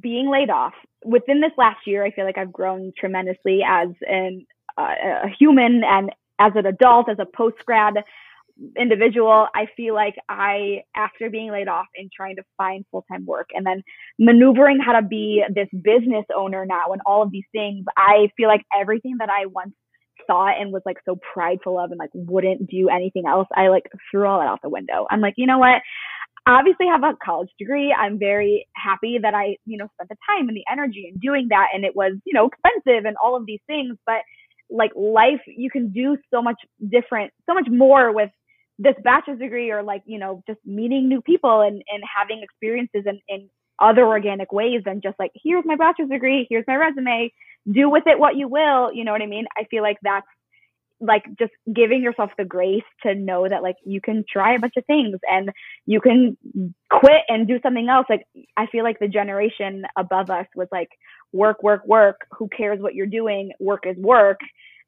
[SPEAKER 3] being laid off within this last year, I feel like I've grown tremendously as an Uh, a human and as an adult, as a post grad individual, I feel like I, after being laid off and trying to find full time work and then maneuvering how to be this business owner now and all of these things, I feel like everything that I once thought and was like so prideful of and like wouldn't do anything else, I like threw all that out the window. I'm like, you know what? obviously have a college degree. I'm very happy that I, you know, spent the time and the energy in doing that. And it was, you know, expensive and all of these things. But like life, you can do so much different, so much more with this bachelor's degree or like you know just meeting new people and and having experiences in in other organic ways than just like here's my bachelor's degree here's my resume do with it what you will you know what i mean? I feel like that's like just giving yourself the grace to know that like you can try a bunch of things and you can quit and do something else. Like i feel like the generation above us was like work work work. Who cares what you're doing? Work is work.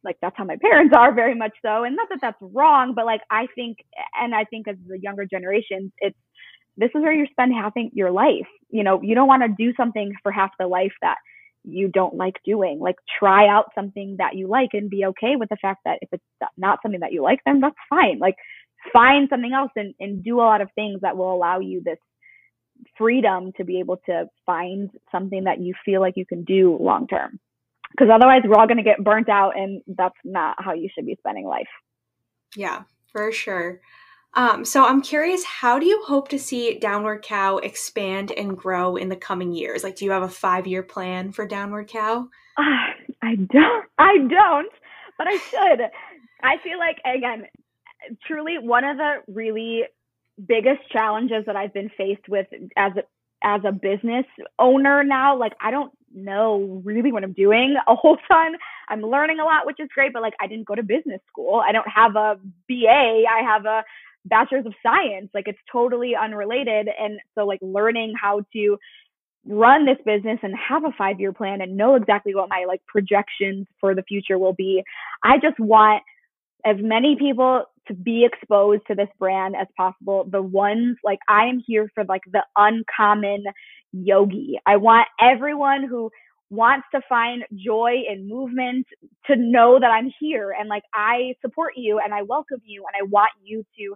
[SPEAKER 3] Like that's how my parents are very much so. And not that that's wrong but like i think and i think as the younger generations it's this is where you spend half your life. You know you don't want to do something for half the life that you don't like doing. Like try out something that you like and be okay with the fact that if it's not something that you like then that's fine. Like find something else and, and do a lot of things that will allow you this freedom to be able to find something that you feel like you can do long term. Because otherwise we're all going to get burnt out and that's not how you should be spending life.
[SPEAKER 2] Yeah for sure. Um, so i'm curious how do you hope to see downward cow expand and grow in the coming years? Like do you have a five year plan for downward cow?
[SPEAKER 3] Uh, i don't i don't but i should. I feel like again truly one of the really biggest challenges that i've been faced with as a as a business owner now like i don't know really what I'm doing a whole ton. I'm learning a lot, which is great, but like I didn't go to business school. I don't have a BA. I have a bachelor's of science. Like it's totally unrelated. And so like learning how to run this business and have a five year plan and know exactly what my like projections for the future will be. I just want as many people to be exposed to this brand as possible. The ones like I am here for like the uncommon yogi. I want everyone who wants to find joy in movement to know that I'm here and like I support you and I welcome you and I want you to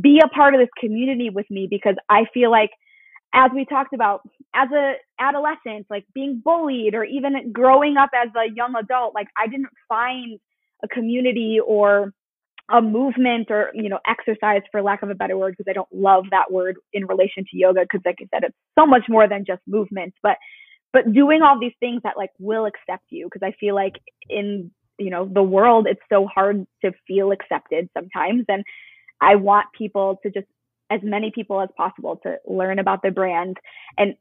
[SPEAKER 3] be a part of this community with me because I feel like as we talked about as a adolescent like being bullied or even growing up as a young adult like I didn't find a community or a movement or you know exercise for lack of a better word because I don't love that word in relation to yoga because like I said it's so much more than just movement but but doing all these things that like will accept you because I feel like in you know the world it's so hard to feel accepted sometimes and I want people to just as many people as possible to learn about the brand and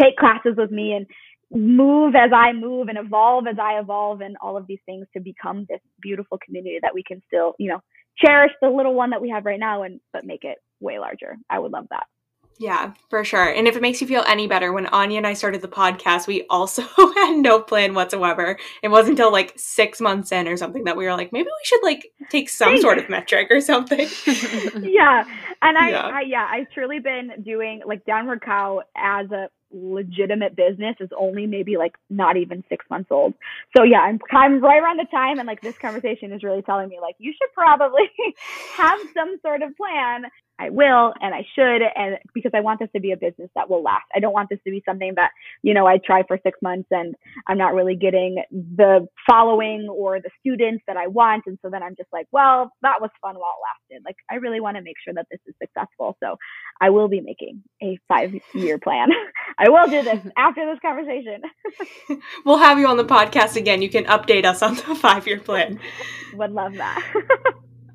[SPEAKER 3] take classes with me and move as I move and evolve as I evolve and all of these things to become this beautiful community that we can still, you know, cherish the little one that we have right now and but make it way larger. I would love that.
[SPEAKER 2] Yeah, for sure. And if it makes you feel any better, when Anya and I started the podcast, we also had no plan whatsoever. It wasn't until like six months in or something that we were like, maybe we should like take some sort of metric or something.
[SPEAKER 3] yeah. And I, yeah. I, yeah, I've truly been doing like Downward Cow as a legitimate business is only maybe like not even six months old. So yeah, I'm I'm right around the time and like this conversation is really telling me like you should probably have some sort of plan I will and I should and because I want this to be a business that will last. I don't want this to be something that, you know, I try for 6 months and I'm not really getting the following or the students that I want and so then I'm just like, well, that was fun while it lasted. Like I really want to make sure that this is successful. So I will be making a 5-year plan. I will do this after this conversation.
[SPEAKER 2] we'll have you on the podcast again. You can update us on the 5-year plan.
[SPEAKER 3] Would love that.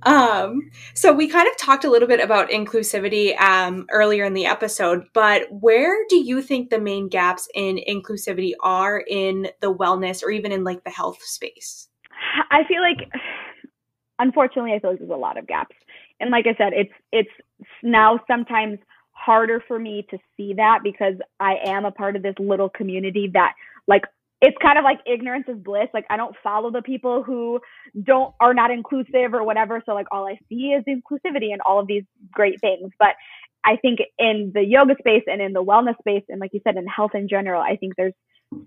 [SPEAKER 2] Um, so we kind of talked a little bit about inclusivity um, earlier in the episode, but where do you think the main gaps in inclusivity are in the wellness or even in like the health space?
[SPEAKER 3] I feel like, unfortunately, I feel like there's a lot of gaps, and like I said, it's it's now sometimes harder for me to see that because I am a part of this little community that like it's kind of like ignorance is bliss. Like I don't follow the people who don't are not inclusive or whatever. So like all I see is inclusivity and all of these great things. But I think in the yoga space and in the wellness space and like you said in health in general, I think there's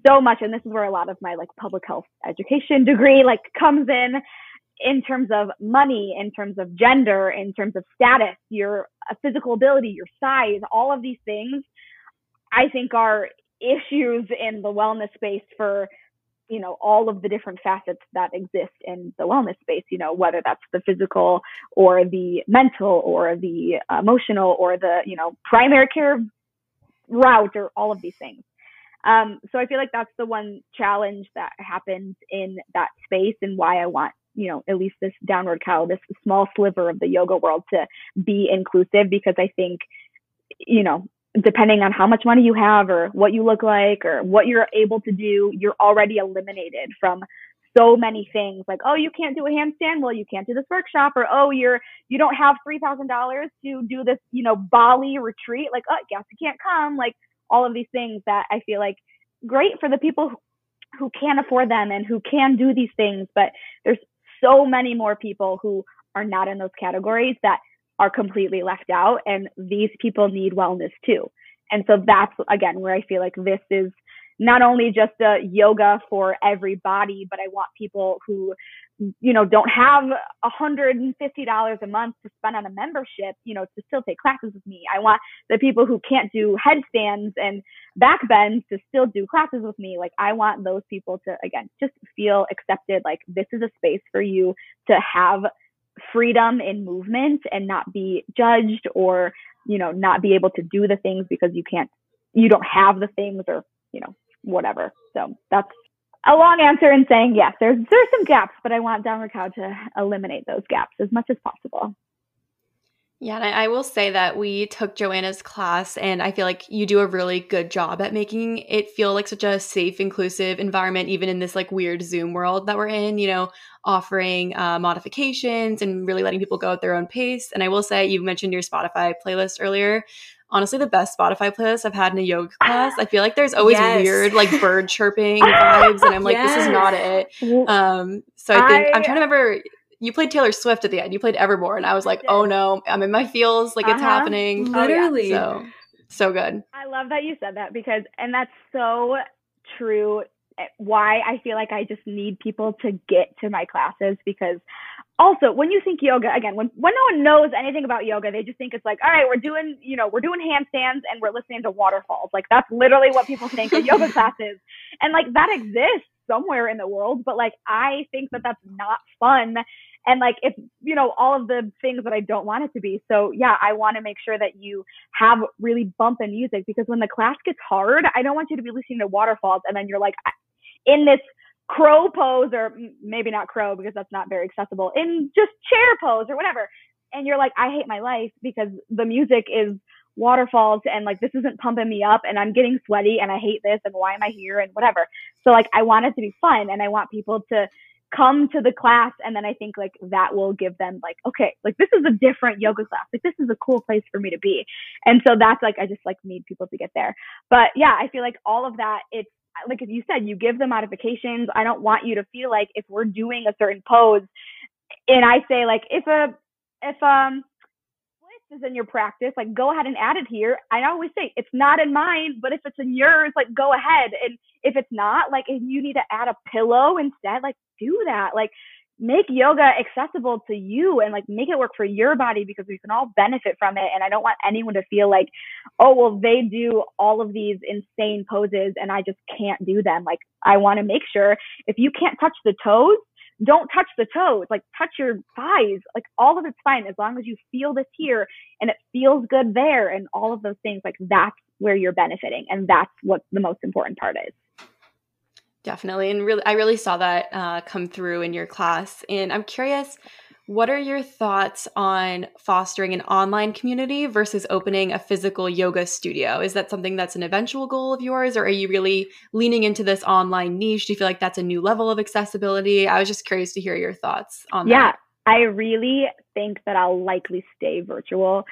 [SPEAKER 3] so much and this is where a lot of my like public health education degree like comes in in terms of money, in terms of gender, in terms of status, your uh, physical ability, your size, all of these things I think are issues in the wellness space for you know all of the different facets that exist in the wellness space you know whether that's the physical or the mental or the emotional or the you know primary care route or all of these things. Um, so i feel like that's the one challenge that happens in that space and why i want you know at least this downward cow this small sliver of the yoga world to be inclusive because i think you know depending on how much money you have or what you look like or what you're able to do, you're already eliminated from so many things. Like oh you can't do a handstand? Well you can't do this workshop. Or oh you're you don't have three thousand dollars to do this you know bali retreat. Like oh guess you can't come? Like all of these things that i feel like great for the people who can afford them and who can do these things. But there's so many more people who are not in those categories that are completely left out and these people need wellness too. And so that's again where I feel like this is not only just a yoga for everybody but I want people who, you know, don't have $150 a month to spend on a membership, you know, to still take classes with me. I want the people who can't do headstands and back bends to still do classes with me. Like I want those people to, again, just feel accepted. Like this is a space for you to have freedom in movement and not be judged or you know not be able to do the things because you can't you don't have the things or you know whatever. So that's a long answer in saying yes there's there's some gaps but i want downward cow to eliminate those gaps as much as possible
[SPEAKER 1] yeah, and I, I, will say that we took Joanna's class, and I feel like you do a really good job at making it feel like such a safe, inclusive environment, even in this like weird Zoom world that we're in. You know, offering uh, modifications and really letting people go at their own pace. And I will say, you mentioned your Spotify playlist earlier. Honestly, the best Spotify playlist I've had in a yoga class. I feel like there's always yes. weird like bird chirping vibes, and I'm like, yes. this is not it. Um, so I think I, I'm trying to remember you played Taylor Swift at the end. You played Evermore, and I was like, oh no, I'm in my feels. Like uh-huh. it's happening.
[SPEAKER 2] Literally.
[SPEAKER 1] So so good.
[SPEAKER 3] I love that you said that because, and that's so true. Eh, why I feel like I just need people to get to my classes because also when you think yoga again when when no one knows anything about yoga they just think it's like all right we're doing you know we're doing handstands and we're listening to waterfalls like that's literally what people think a yoga class is and like that exists somewhere in the world but like i think that that's not fun and like it's you know all of the things that i don't want it to be. So yeah i want to make sure that you have really bumping music because when the class gets hard i don't want you to be listening to waterfalls and then you're like in this crow pose or maybe not crow because that's not very accessible in just chair pose or whatever. And you're like i hate my life because the music is waterfalls and like this isn't pumping me up and i'm getting sweaty and i hate this and why am i here and whatever. So like i want it to be fun and i want people to come to the class and then i think like that will give them like okay like this is a different yoga class. Like this is a cool place for me to be. And so that's like i just like need people to get there. But yeah i feel like all of that it's like you said, you give the modifications. I don't want you to feel like if we're doing a certain pose and I say like if a if um is in your practice, like go ahead and add it here. I always say it's not in mine, but if it's in yours, like go ahead. And if it's not, like if you need to add a pillow instead, like do that. Like make yoga accessible to you and like make it work for your body because we can all benefit from it. And I don't want anyone to feel like, oh, well, they do all of these insane poses and I just can't do them. Like, I want to make sure if you can't touch the toes, don't touch the toes, like touch your thighs, like all of it's fine as long as you feel this here and it feels good there and all of those things. Like that's where you're benefiting. And that's what the most important part is.
[SPEAKER 1] Definitely. And really, I really saw that uh, come through in your class. And I'm curious, what are your thoughts on fostering an online community versus opening a physical yoga studio? Is that something that's an eventual goal of yours, or are you really leaning into this online niche? Do you feel like that's a new level of accessibility? I was just curious to hear your thoughts on
[SPEAKER 3] yeah,
[SPEAKER 1] that.
[SPEAKER 3] Yeah, I really think that I'll likely stay virtual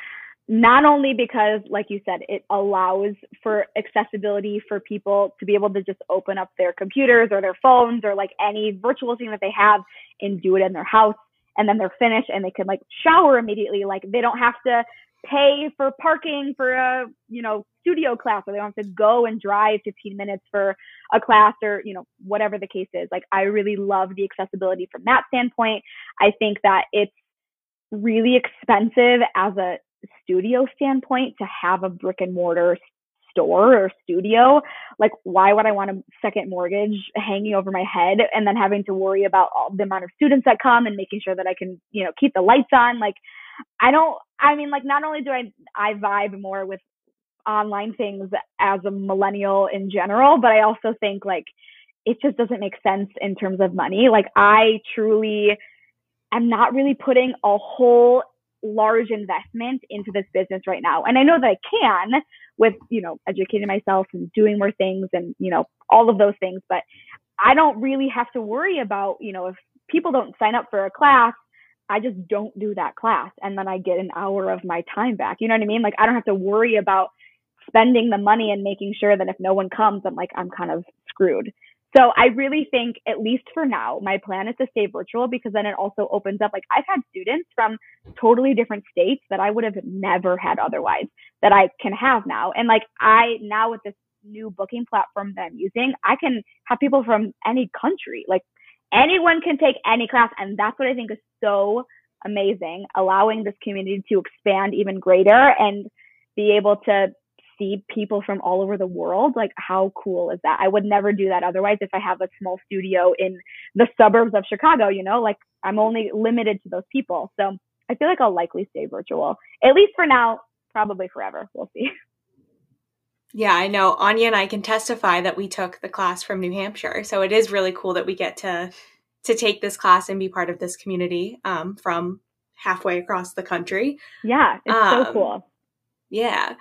[SPEAKER 3] not only because like you said it allows for accessibility for people to be able to just open up their computers or their phones or like any virtual thing that they have and do it in their house and then they're finished and they can like shower immediately. Like they don't have to pay for parking for a you know studio class or they don't have to go and drive 15 minutes for a class or you know whatever the case is. Like i really love the accessibility from that standpoint. I think that it's really expensive as a studio standpoint to have a brick and mortar store or studio like why would i want a second mortgage hanging over my head and then having to worry about all the amount of students that come and making sure that i can you know keep the lights on like i don't i mean like not only do i i vibe more with online things as a millennial in general but i also think like it just doesn't make sense in terms of money like i truly am not really putting a whole large investment into this business right now. And I know that I can with, you know, educating myself and doing more things and, you know, all of those things, but I don't really have to worry about, you know, if people don't sign up for a class, I just don't do that class and then I get an hour of my time back. You know what I mean? Like I don't have to worry about spending the money and making sure that if no one comes, I'm like I'm kind of screwed. So I really think, at least for now, my plan is to stay virtual because then it also opens up. Like I've had students from totally different states that I would have never had otherwise that I can have now. And like I now with this new booking platform that I'm using, I can have people from any country. Like anyone can take any class. And that's what I think is so amazing, allowing this community to expand even greater and be able to see people from all over the world. Like, how cool is that? I would never do that otherwise if I have a small studio in the suburbs of Chicago, you know, like I'm only limited to those people. So I feel like I'll likely stay virtual, at least for now, probably forever. We'll see.
[SPEAKER 2] Yeah, I know. Anya and I can testify that we took the class from New Hampshire. So it is really cool that we get to to take this class and be part of this community um, from halfway across the country.
[SPEAKER 3] Yeah, it's um, so cool.
[SPEAKER 2] Yeah.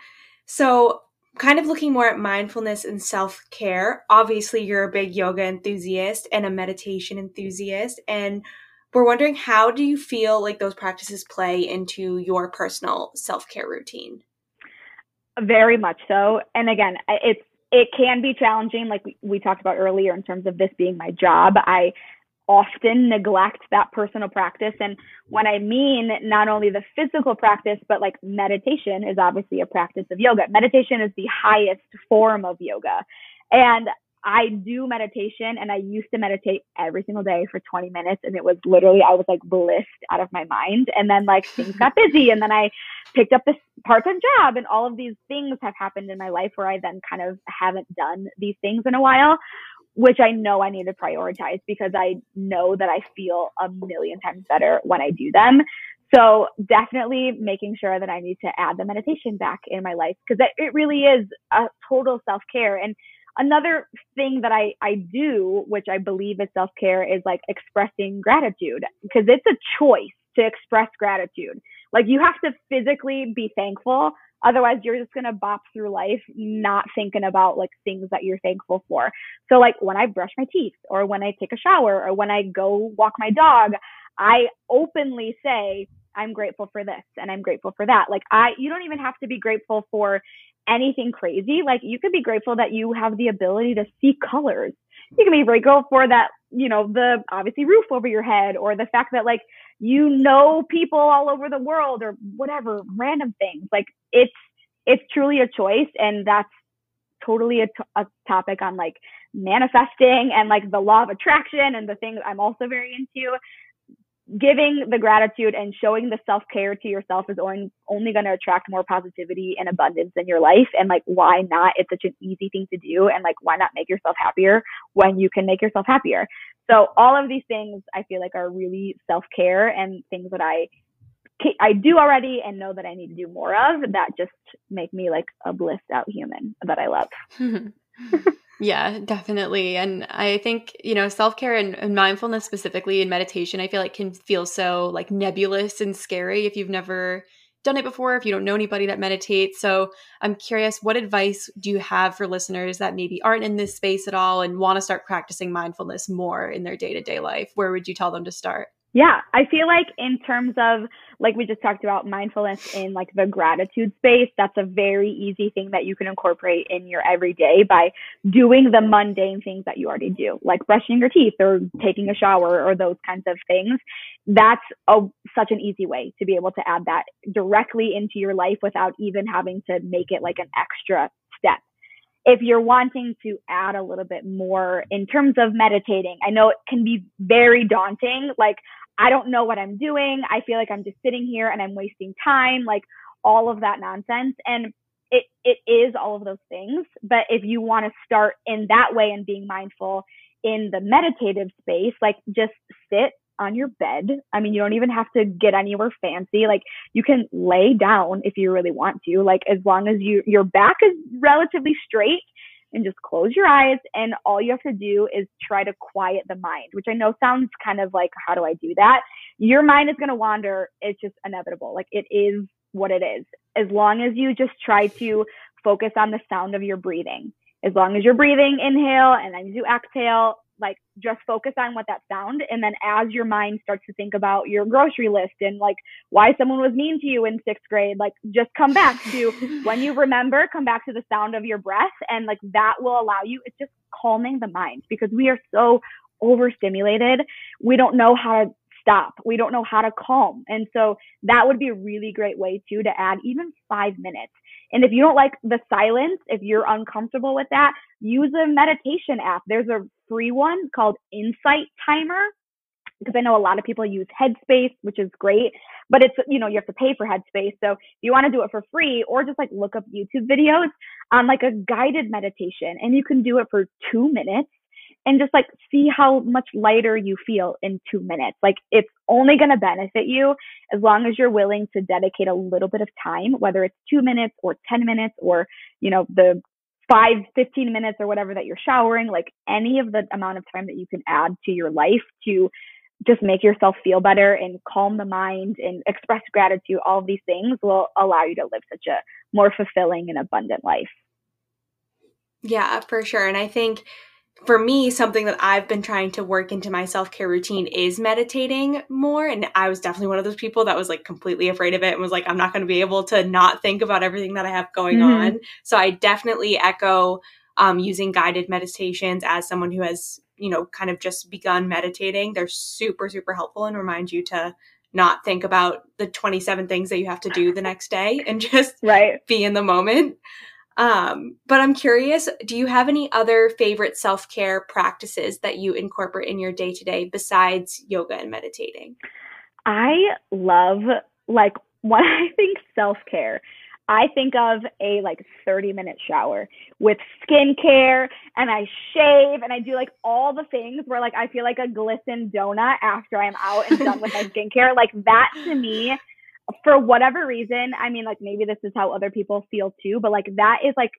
[SPEAKER 2] So, kind of looking more at mindfulness and self care. Obviously, you're a big yoga enthusiast and a meditation enthusiast. And we're wondering how do you feel like those practices play into your personal self care routine?
[SPEAKER 3] Very much so. And again, it's it can be challenging, like we, talked about earlier, in terms of this being my job. I often neglect that personal practice. And when I mean not only the physical practice, but like meditation is obviously a practice of yoga. Meditation is the highest form of yoga. And I do meditation and I used to meditate every single day for 20 minutes and it was literally I was like blissed out of my mind and then like things got busy and then I picked up this part-time job and all of these things have happened in my life where I then kind of haven't done these things in a while which I know I need to prioritize because I know that I feel a million times better when I do them. So definitely making sure that I need to add the meditation back in my life because it really is a total self-care and another thing that I, I do, which I believe is self care, is like expressing gratitude because it's a choice to express gratitude. Like you have to physically be thankful. Otherwise, you're just going to bop through life not thinking about like things that you're thankful for. So, like when I brush my teeth or when I take a shower or when I go walk my dog, I openly say, I'm grateful for this and I'm grateful for that. Like I you don't even have to be grateful for anything crazy. Like you could be grateful that you have the ability to see colors. You can be grateful for that, you know, the obviously roof over your head or the fact that like you know people all over the world or whatever random things. Like it's it's truly a choice and that's totally a, t- a topic on like manifesting and like the law of attraction and the things I'm also very into giving the gratitude and showing the self care to yourself is only, only going to attract more positivity and abundance in your life. And like, why not? It's such an easy thing to do. And like, why not make yourself happier when you can make yourself happier? So all of these things I feel like are really self care and things that I I do already and know that I need to do more of that just make me like a blissed out human that I love.
[SPEAKER 1] Yeah, definitely. And I think, you know, self care and, and, mindfulness specifically in meditation, I feel like can feel so like nebulous and scary if you've never done it before, if you don't know anybody that meditates. So I'm curious, what advice do you have for listeners that maybe aren't in this space at all and want to start practicing mindfulness more in their day to day life? Where would you tell them to start?
[SPEAKER 3] Yeah, I feel like in terms of like we just talked about mindfulness in like the gratitude space, that's a very easy thing that you can incorporate in your everyday by doing the mundane things that you already do, like brushing your teeth or taking a shower or those kinds of things. That's a, such an easy way to be able to add that directly into your life without even having to make it like an extra step if you're wanting to add a little bit more in terms of meditating, I know it can be very daunting. Like, I don't know what I'm doing. I feel like I'm just sitting here and I'm wasting time, like all of that nonsense. And it, it is all of those things. But if you want to start in that way and being mindful in the meditative space, like just sit on your bed. I mean, you don't even have to get anywhere fancy. Like you can lay down if you really want to. Like as long as you your back is relatively straight and just close your eyes and all you have to do is try to quiet the mind, which I know sounds kind of like how do I do that? Your mind is going to wander. It's just inevitable. Like it is what it is. As long as you just try to focus on the sound of your breathing. As long as you're breathing, inhale and then you exhale, like just focus on what that sound and then as your mind starts to think about your grocery list and like why someone was mean to you in sixth grade like just come back to when you remember come back to the sound of your breath and like that will allow you it's just calming the mind because we are so overstimulated. We don't know how to stop. We don't know how to calm. And so that would be a really great way too to add even five minutes and if you don't like the silence, if you're uncomfortable with that, use a meditation app. There's a free one called Insight Timer because I know a lot of people use Headspace, which is great, but it's, you know, you have to pay for Headspace. So if you want to do it for free or just like look up YouTube videos on like a guided meditation and you can do it for two minutes and just like see how much lighter you feel in two minutes. Like it's only going to benefit you as long as you're willing to dedicate a little bit of time, whether it's two minutes or 10 minutes or, you know, the five, 15 minutes or whatever that you're showering, like any of the amount of time that you can add to your life to just make yourself feel better and calm the mind and express gratitude, all of these things will allow you to live such a more fulfilling and abundant life.
[SPEAKER 2] Yeah, for sure. And I think for me, something that I've been trying to work into my self care routine is meditating more. And I was definitely one of those people that was like completely afraid of it and was like, I'm not going to be able to not think about everything that I have going mm-hmm. on. So I definitely echo um, using guided meditations as someone who has, you know, kind of just begun meditating. They're super, super helpful and remind you to not think about the 27 things that you have to do the next day and just
[SPEAKER 3] right.
[SPEAKER 2] be in the moment. Um, but I'm curious, do you have any other favorite self care practices that you incorporate in your day to day besides yoga and meditating?
[SPEAKER 3] I love, like, when I think self care, I think of a like 30 minute shower with skincare and I shave and I do like all the things where like I feel like a glisten donut after I'm out and done with my skincare. Like that to me for whatever reason, I mean, like maybe this is how other people feel too, but like that is like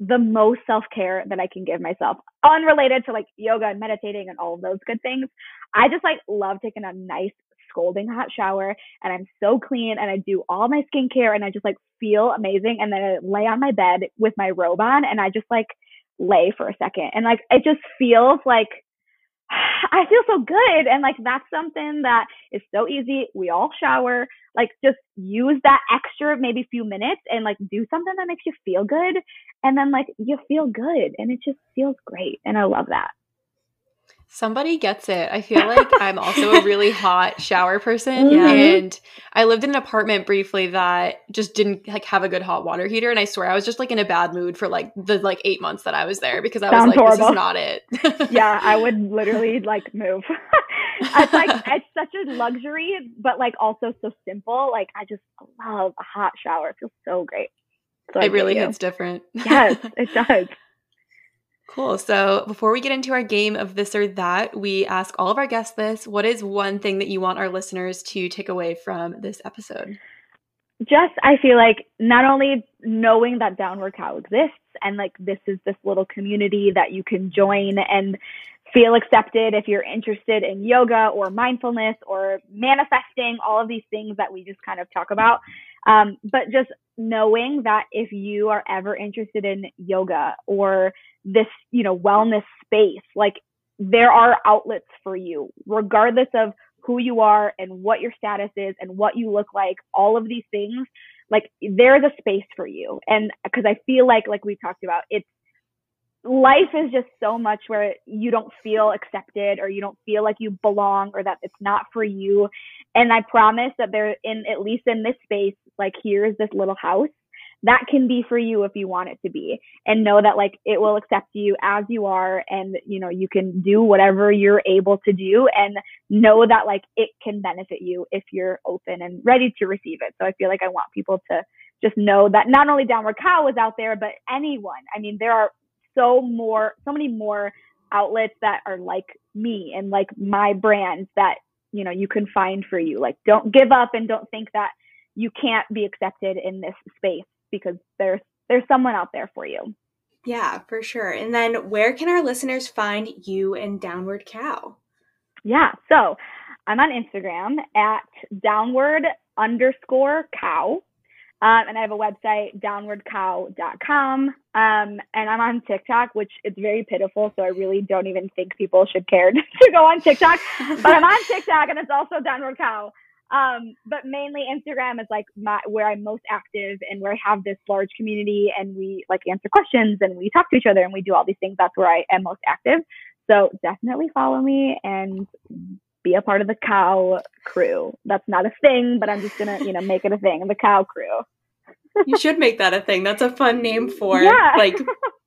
[SPEAKER 3] the most self care that I can give myself, unrelated to like yoga and meditating and all of those good things. I just like love taking a nice scalding hot shower and I'm so clean and I do all my skincare and I just like feel amazing. And then I lay on my bed with my robe on and I just like lay for a second. And like it just feels like I feel so good. And like that's something that is so easy. We all shower. Like just use that extra maybe few minutes and like do something that makes you feel good. And then like you feel good and it just feels great. And I love that.
[SPEAKER 1] Somebody gets it. I feel like I'm also a really hot shower person mm-hmm. and I lived in an apartment briefly that just didn't like have a good hot water heater and I swear I was just like in a bad mood for like the like 8 months that I was there because I Sounds was like horrible. this is not it.
[SPEAKER 3] yeah, I would literally like move. it's like it's such a luxury but like also so simple. Like I just love a hot shower. It feels so great.
[SPEAKER 1] So it really hits different.
[SPEAKER 3] yes, it does.
[SPEAKER 1] Cool. So before we get into our game of this or that, we ask all of our guests this. What is one thing that you want our listeners to take away from this episode?
[SPEAKER 3] Just, I feel like not only knowing that Downward Cow exists and like this is this little community that you can join and feel accepted if you're interested in yoga or mindfulness or manifesting, all of these things that we just kind of talk about. Um, but just knowing that if you are ever interested in yoga or this, you know, wellness space, like there are outlets for you, regardless of who you are and what your status is and what you look like, all of these things, like there's a space for you. And because I feel like, like we talked about, it's life is just so much where you don't feel accepted or you don't feel like you belong or that it's not for you. And I promise that there in at least in this space, like here's this little house that can be for you if you want it to be. And know that like it will accept you as you are and you know you can do whatever you're able to do and know that like it can benefit you if you're open and ready to receive it. So i feel like i want people to just know that not only downward cow is out there but anyone. I mean there are so more so many more outlets that are like me and like my brands that you know you can find for you. Like don't give up and don't think that you can't be accepted in this space because there's there's someone out there for you.
[SPEAKER 2] Yeah for sure. And then where can our listeners find you and downward cow?
[SPEAKER 3] Yeah so i'm on instagram at downward underscore cow um, and I have a website, downwardcow.com. Um, and I'm on TikTok, which is very pitiful. So I really don't even think people should care to go on TikTok. but I'm on TikTok and it's also Downward Cow. Um, but mainly Instagram is like my, where I'm most active and where I have this large community and we like answer questions and we talk to each other and we do all these things. That's where I am most active. So definitely follow me and be a part of the cow crew. That's not a thing, but I'm just gonna, you know, make it a thing. The cow crew.
[SPEAKER 2] you should make that a thing. That's a fun name for yeah. like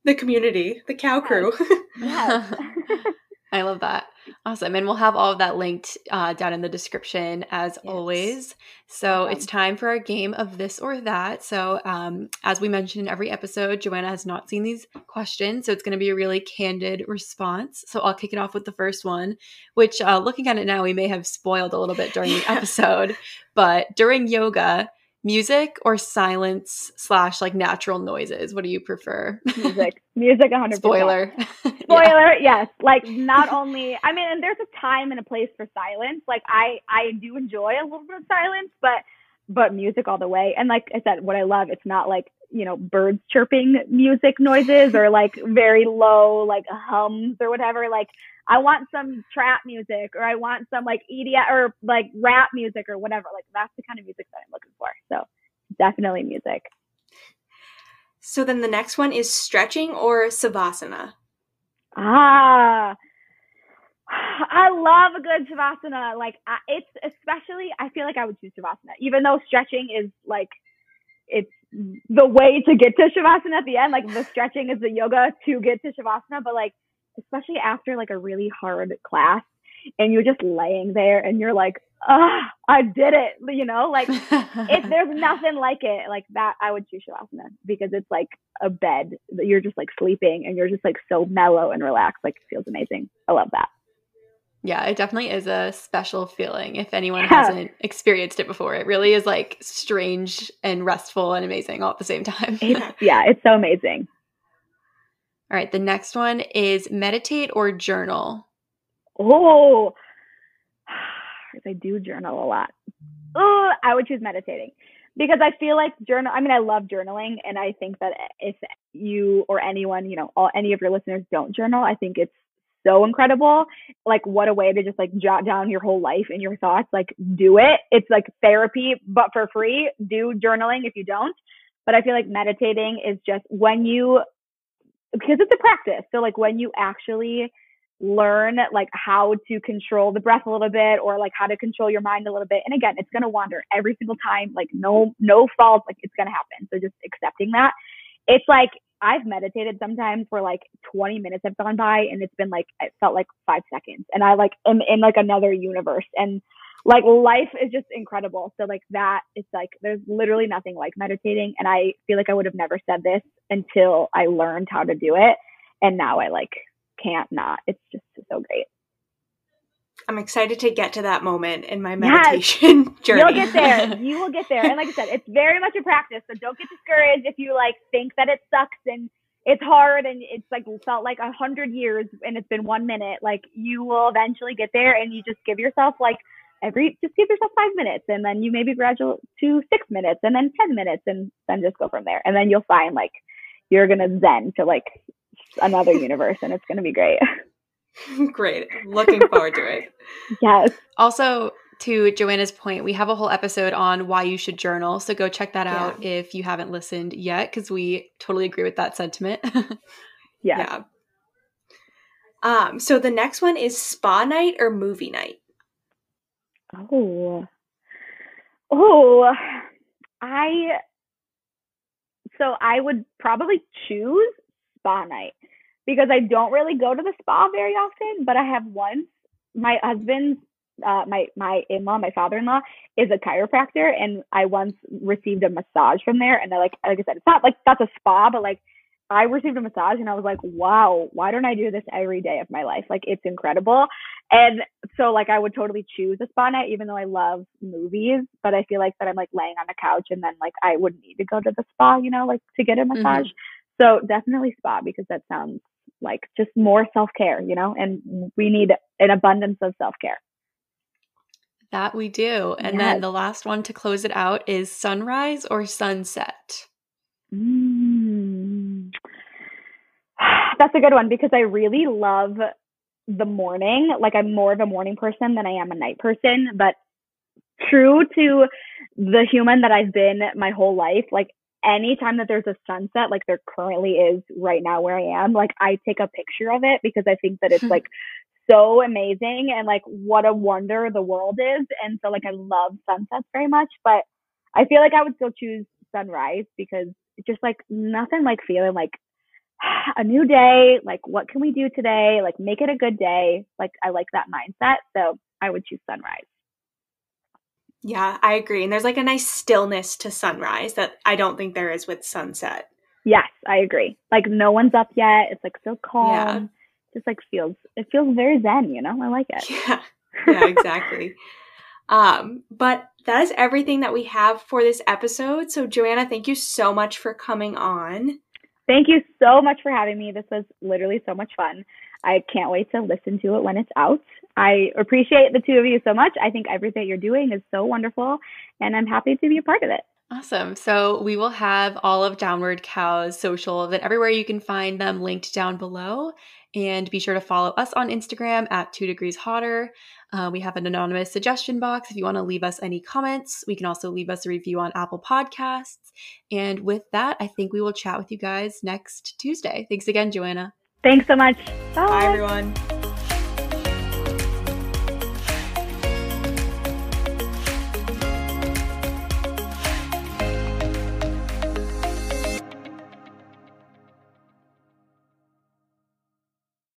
[SPEAKER 2] the community, the cow crew.
[SPEAKER 1] Yeah. I love that. Awesome. And we'll have all of that linked uh, down in the description as yes. always. So awesome. it's time for our game of this or that. So, um, as we mentioned in every episode, Joanna has not seen these questions. So it's going to be a really candid response. So I'll kick it off with the first one, which uh, looking at it now, we may have spoiled a little bit during the episode. but during yoga, music or silence slash like natural noises? What do you prefer?
[SPEAKER 3] Music. Music 100
[SPEAKER 1] spoiler
[SPEAKER 3] spoiler. Yeah. yes. Like not only i mean and there's a time and a place for silence. Like i i do enjoy a little bit of silence but but music all the way. And like i said what i love it's not like you know birds chirping music noises or like very low like hums or whatever like I want some trap music or I want some like EDM or like rap music or whatever. Like that's the kind of music that I'm looking for. So definitely music.
[SPEAKER 2] So then the next one is stretching or savasana.
[SPEAKER 3] Ah, I love a good savasana. Like I, it's especially, I feel like I would choose savasana, even though stretching is like it's the way to get to shavasana at the end. Like the stretching is the yoga to get to shavasana, but like especially after like a really hard class and you're just laying there and you're like, ah, I did it. You know, like if there's nothing like it, like that, I would choose Shavasana because it's like a bed that you're just like sleeping and you're just like so mellow and relaxed. Like it feels amazing. I love that.
[SPEAKER 1] Yeah, it definitely is a special feeling if anyone yeah. hasn't experienced it before. It really is like strange and restful and amazing all at the same time.
[SPEAKER 3] yeah, it's so amazing.
[SPEAKER 1] All right, the next one is meditate or journal.
[SPEAKER 3] Oh, I do journal a lot. Oh, I would choose meditating because I feel like journal. I mean, I love journaling, and I think that if you or anyone, you know, all any of your listeners don't journal, I think it's so incredible. Like, what a way to just like jot down your whole life and your thoughts. Like, do it. It's like therapy, but for free. Do journaling if you don't. But I feel like meditating is just when you, because it's a practice. So, like, when you actually learn like how to control the breath a little bit or like how to control your mind a little bit. And again, it's going to wander every single time, like no, no fault, like it's going to happen. So just accepting that. It's like I've meditated sometimes where like 20 minutes have gone by and it's been like, it felt like five seconds and I like am in like another universe and like life is just incredible. So like that, it's like there's literally nothing like meditating. And I feel like I would have never said this until I learned how to do it. And now I like can't not. It's just so great.
[SPEAKER 2] I'm excited to get to that moment in my meditation yes, journey.
[SPEAKER 3] You'll get there. You will get there. And like I said, it's very much a practice. So don't get discouraged if you like think that it sucks and it's hard and it's like felt like a hundred years and it's been one minute. Like you will eventually get there and you just give yourself like every just give yourself five minutes and then you maybe graduate to six minutes and then ten minutes and then just go from there. And then you'll find like you're gonna zen to like another universe and it's going to be great.
[SPEAKER 2] Great. Looking forward to it.
[SPEAKER 3] Yes.
[SPEAKER 1] Also, to Joanna's point, we have a whole episode on why you should journal. So go check that out yeah. if you haven't listened yet, because we totally agree with that sentiment.
[SPEAKER 3] yeah. yeah.
[SPEAKER 2] Um, so the next one is spa night or movie night.
[SPEAKER 3] Oh. Oh. I so I would probably choose spa night because I don't really go to the spa very often, but I have once. My husband's uh, my my in-law, my father-in-law is a chiropractor, and I once received a massage from there. And I like like I said, it's not like that's a spa, but like I received a massage, and I was like, wow, why don't I do this every day of my life? Like it's incredible. And so like I would totally choose a spa night, even though I love movies. But I feel like that I'm like laying on the couch, and then like I wouldn't need to go to the spa, you know, like to get a mm-hmm. massage. Mm-hmm. So definitely spa because that sounds like just more self care, you know, and we need an abundance of self care.
[SPEAKER 1] That we do. And yes. then the last one to close it out is sunrise or sunset.
[SPEAKER 3] Mm. That's a good one because I really love the morning. Like I'm more of a morning person than I am a night person, but true to the human that I've been my whole life, like anytime that there's a sunset, like there currently is right now where I am, like I take a picture of it because I think that it's like so amazing and like what a wonder the world is. And so like I love sunsets very much, but I feel like I would still choose sunrise because it's just like nothing like feeling like a new day, like what can we do today? Like make it a good day. Like I like that mindset. So I would choose sunrise.
[SPEAKER 2] Yeah, I agree. And there's like a nice stillness to sunrise that I don't think there is with sunset.
[SPEAKER 3] Yes, I agree. Like no one's up yet. It's like so calm. Yeah. Just like feels it feels very zen, you know? I like it.
[SPEAKER 2] Yeah. Yeah, exactly. um, but that is everything that we have for this episode. So Joanna, thank you so much for coming on.
[SPEAKER 3] Thank you so much for having me. This was literally so much fun. I can't wait to listen to it when it's out. I appreciate the two of you so much. I think everything you're doing is so wonderful, and I'm happy to be a part of it.
[SPEAKER 1] Awesome. So we will have all of Downward Cow's social that everywhere you can find them linked down below. And be sure to follow us on Instagram at two degrees hotter. Uh, we have an anonymous suggestion box if you want to leave us any comments. We can also leave us a review on Apple Podcasts. And with that, I think we will chat with you guys next Tuesday. Thanks again, Joanna.
[SPEAKER 3] Thanks so much.
[SPEAKER 2] Bye, Bye everyone.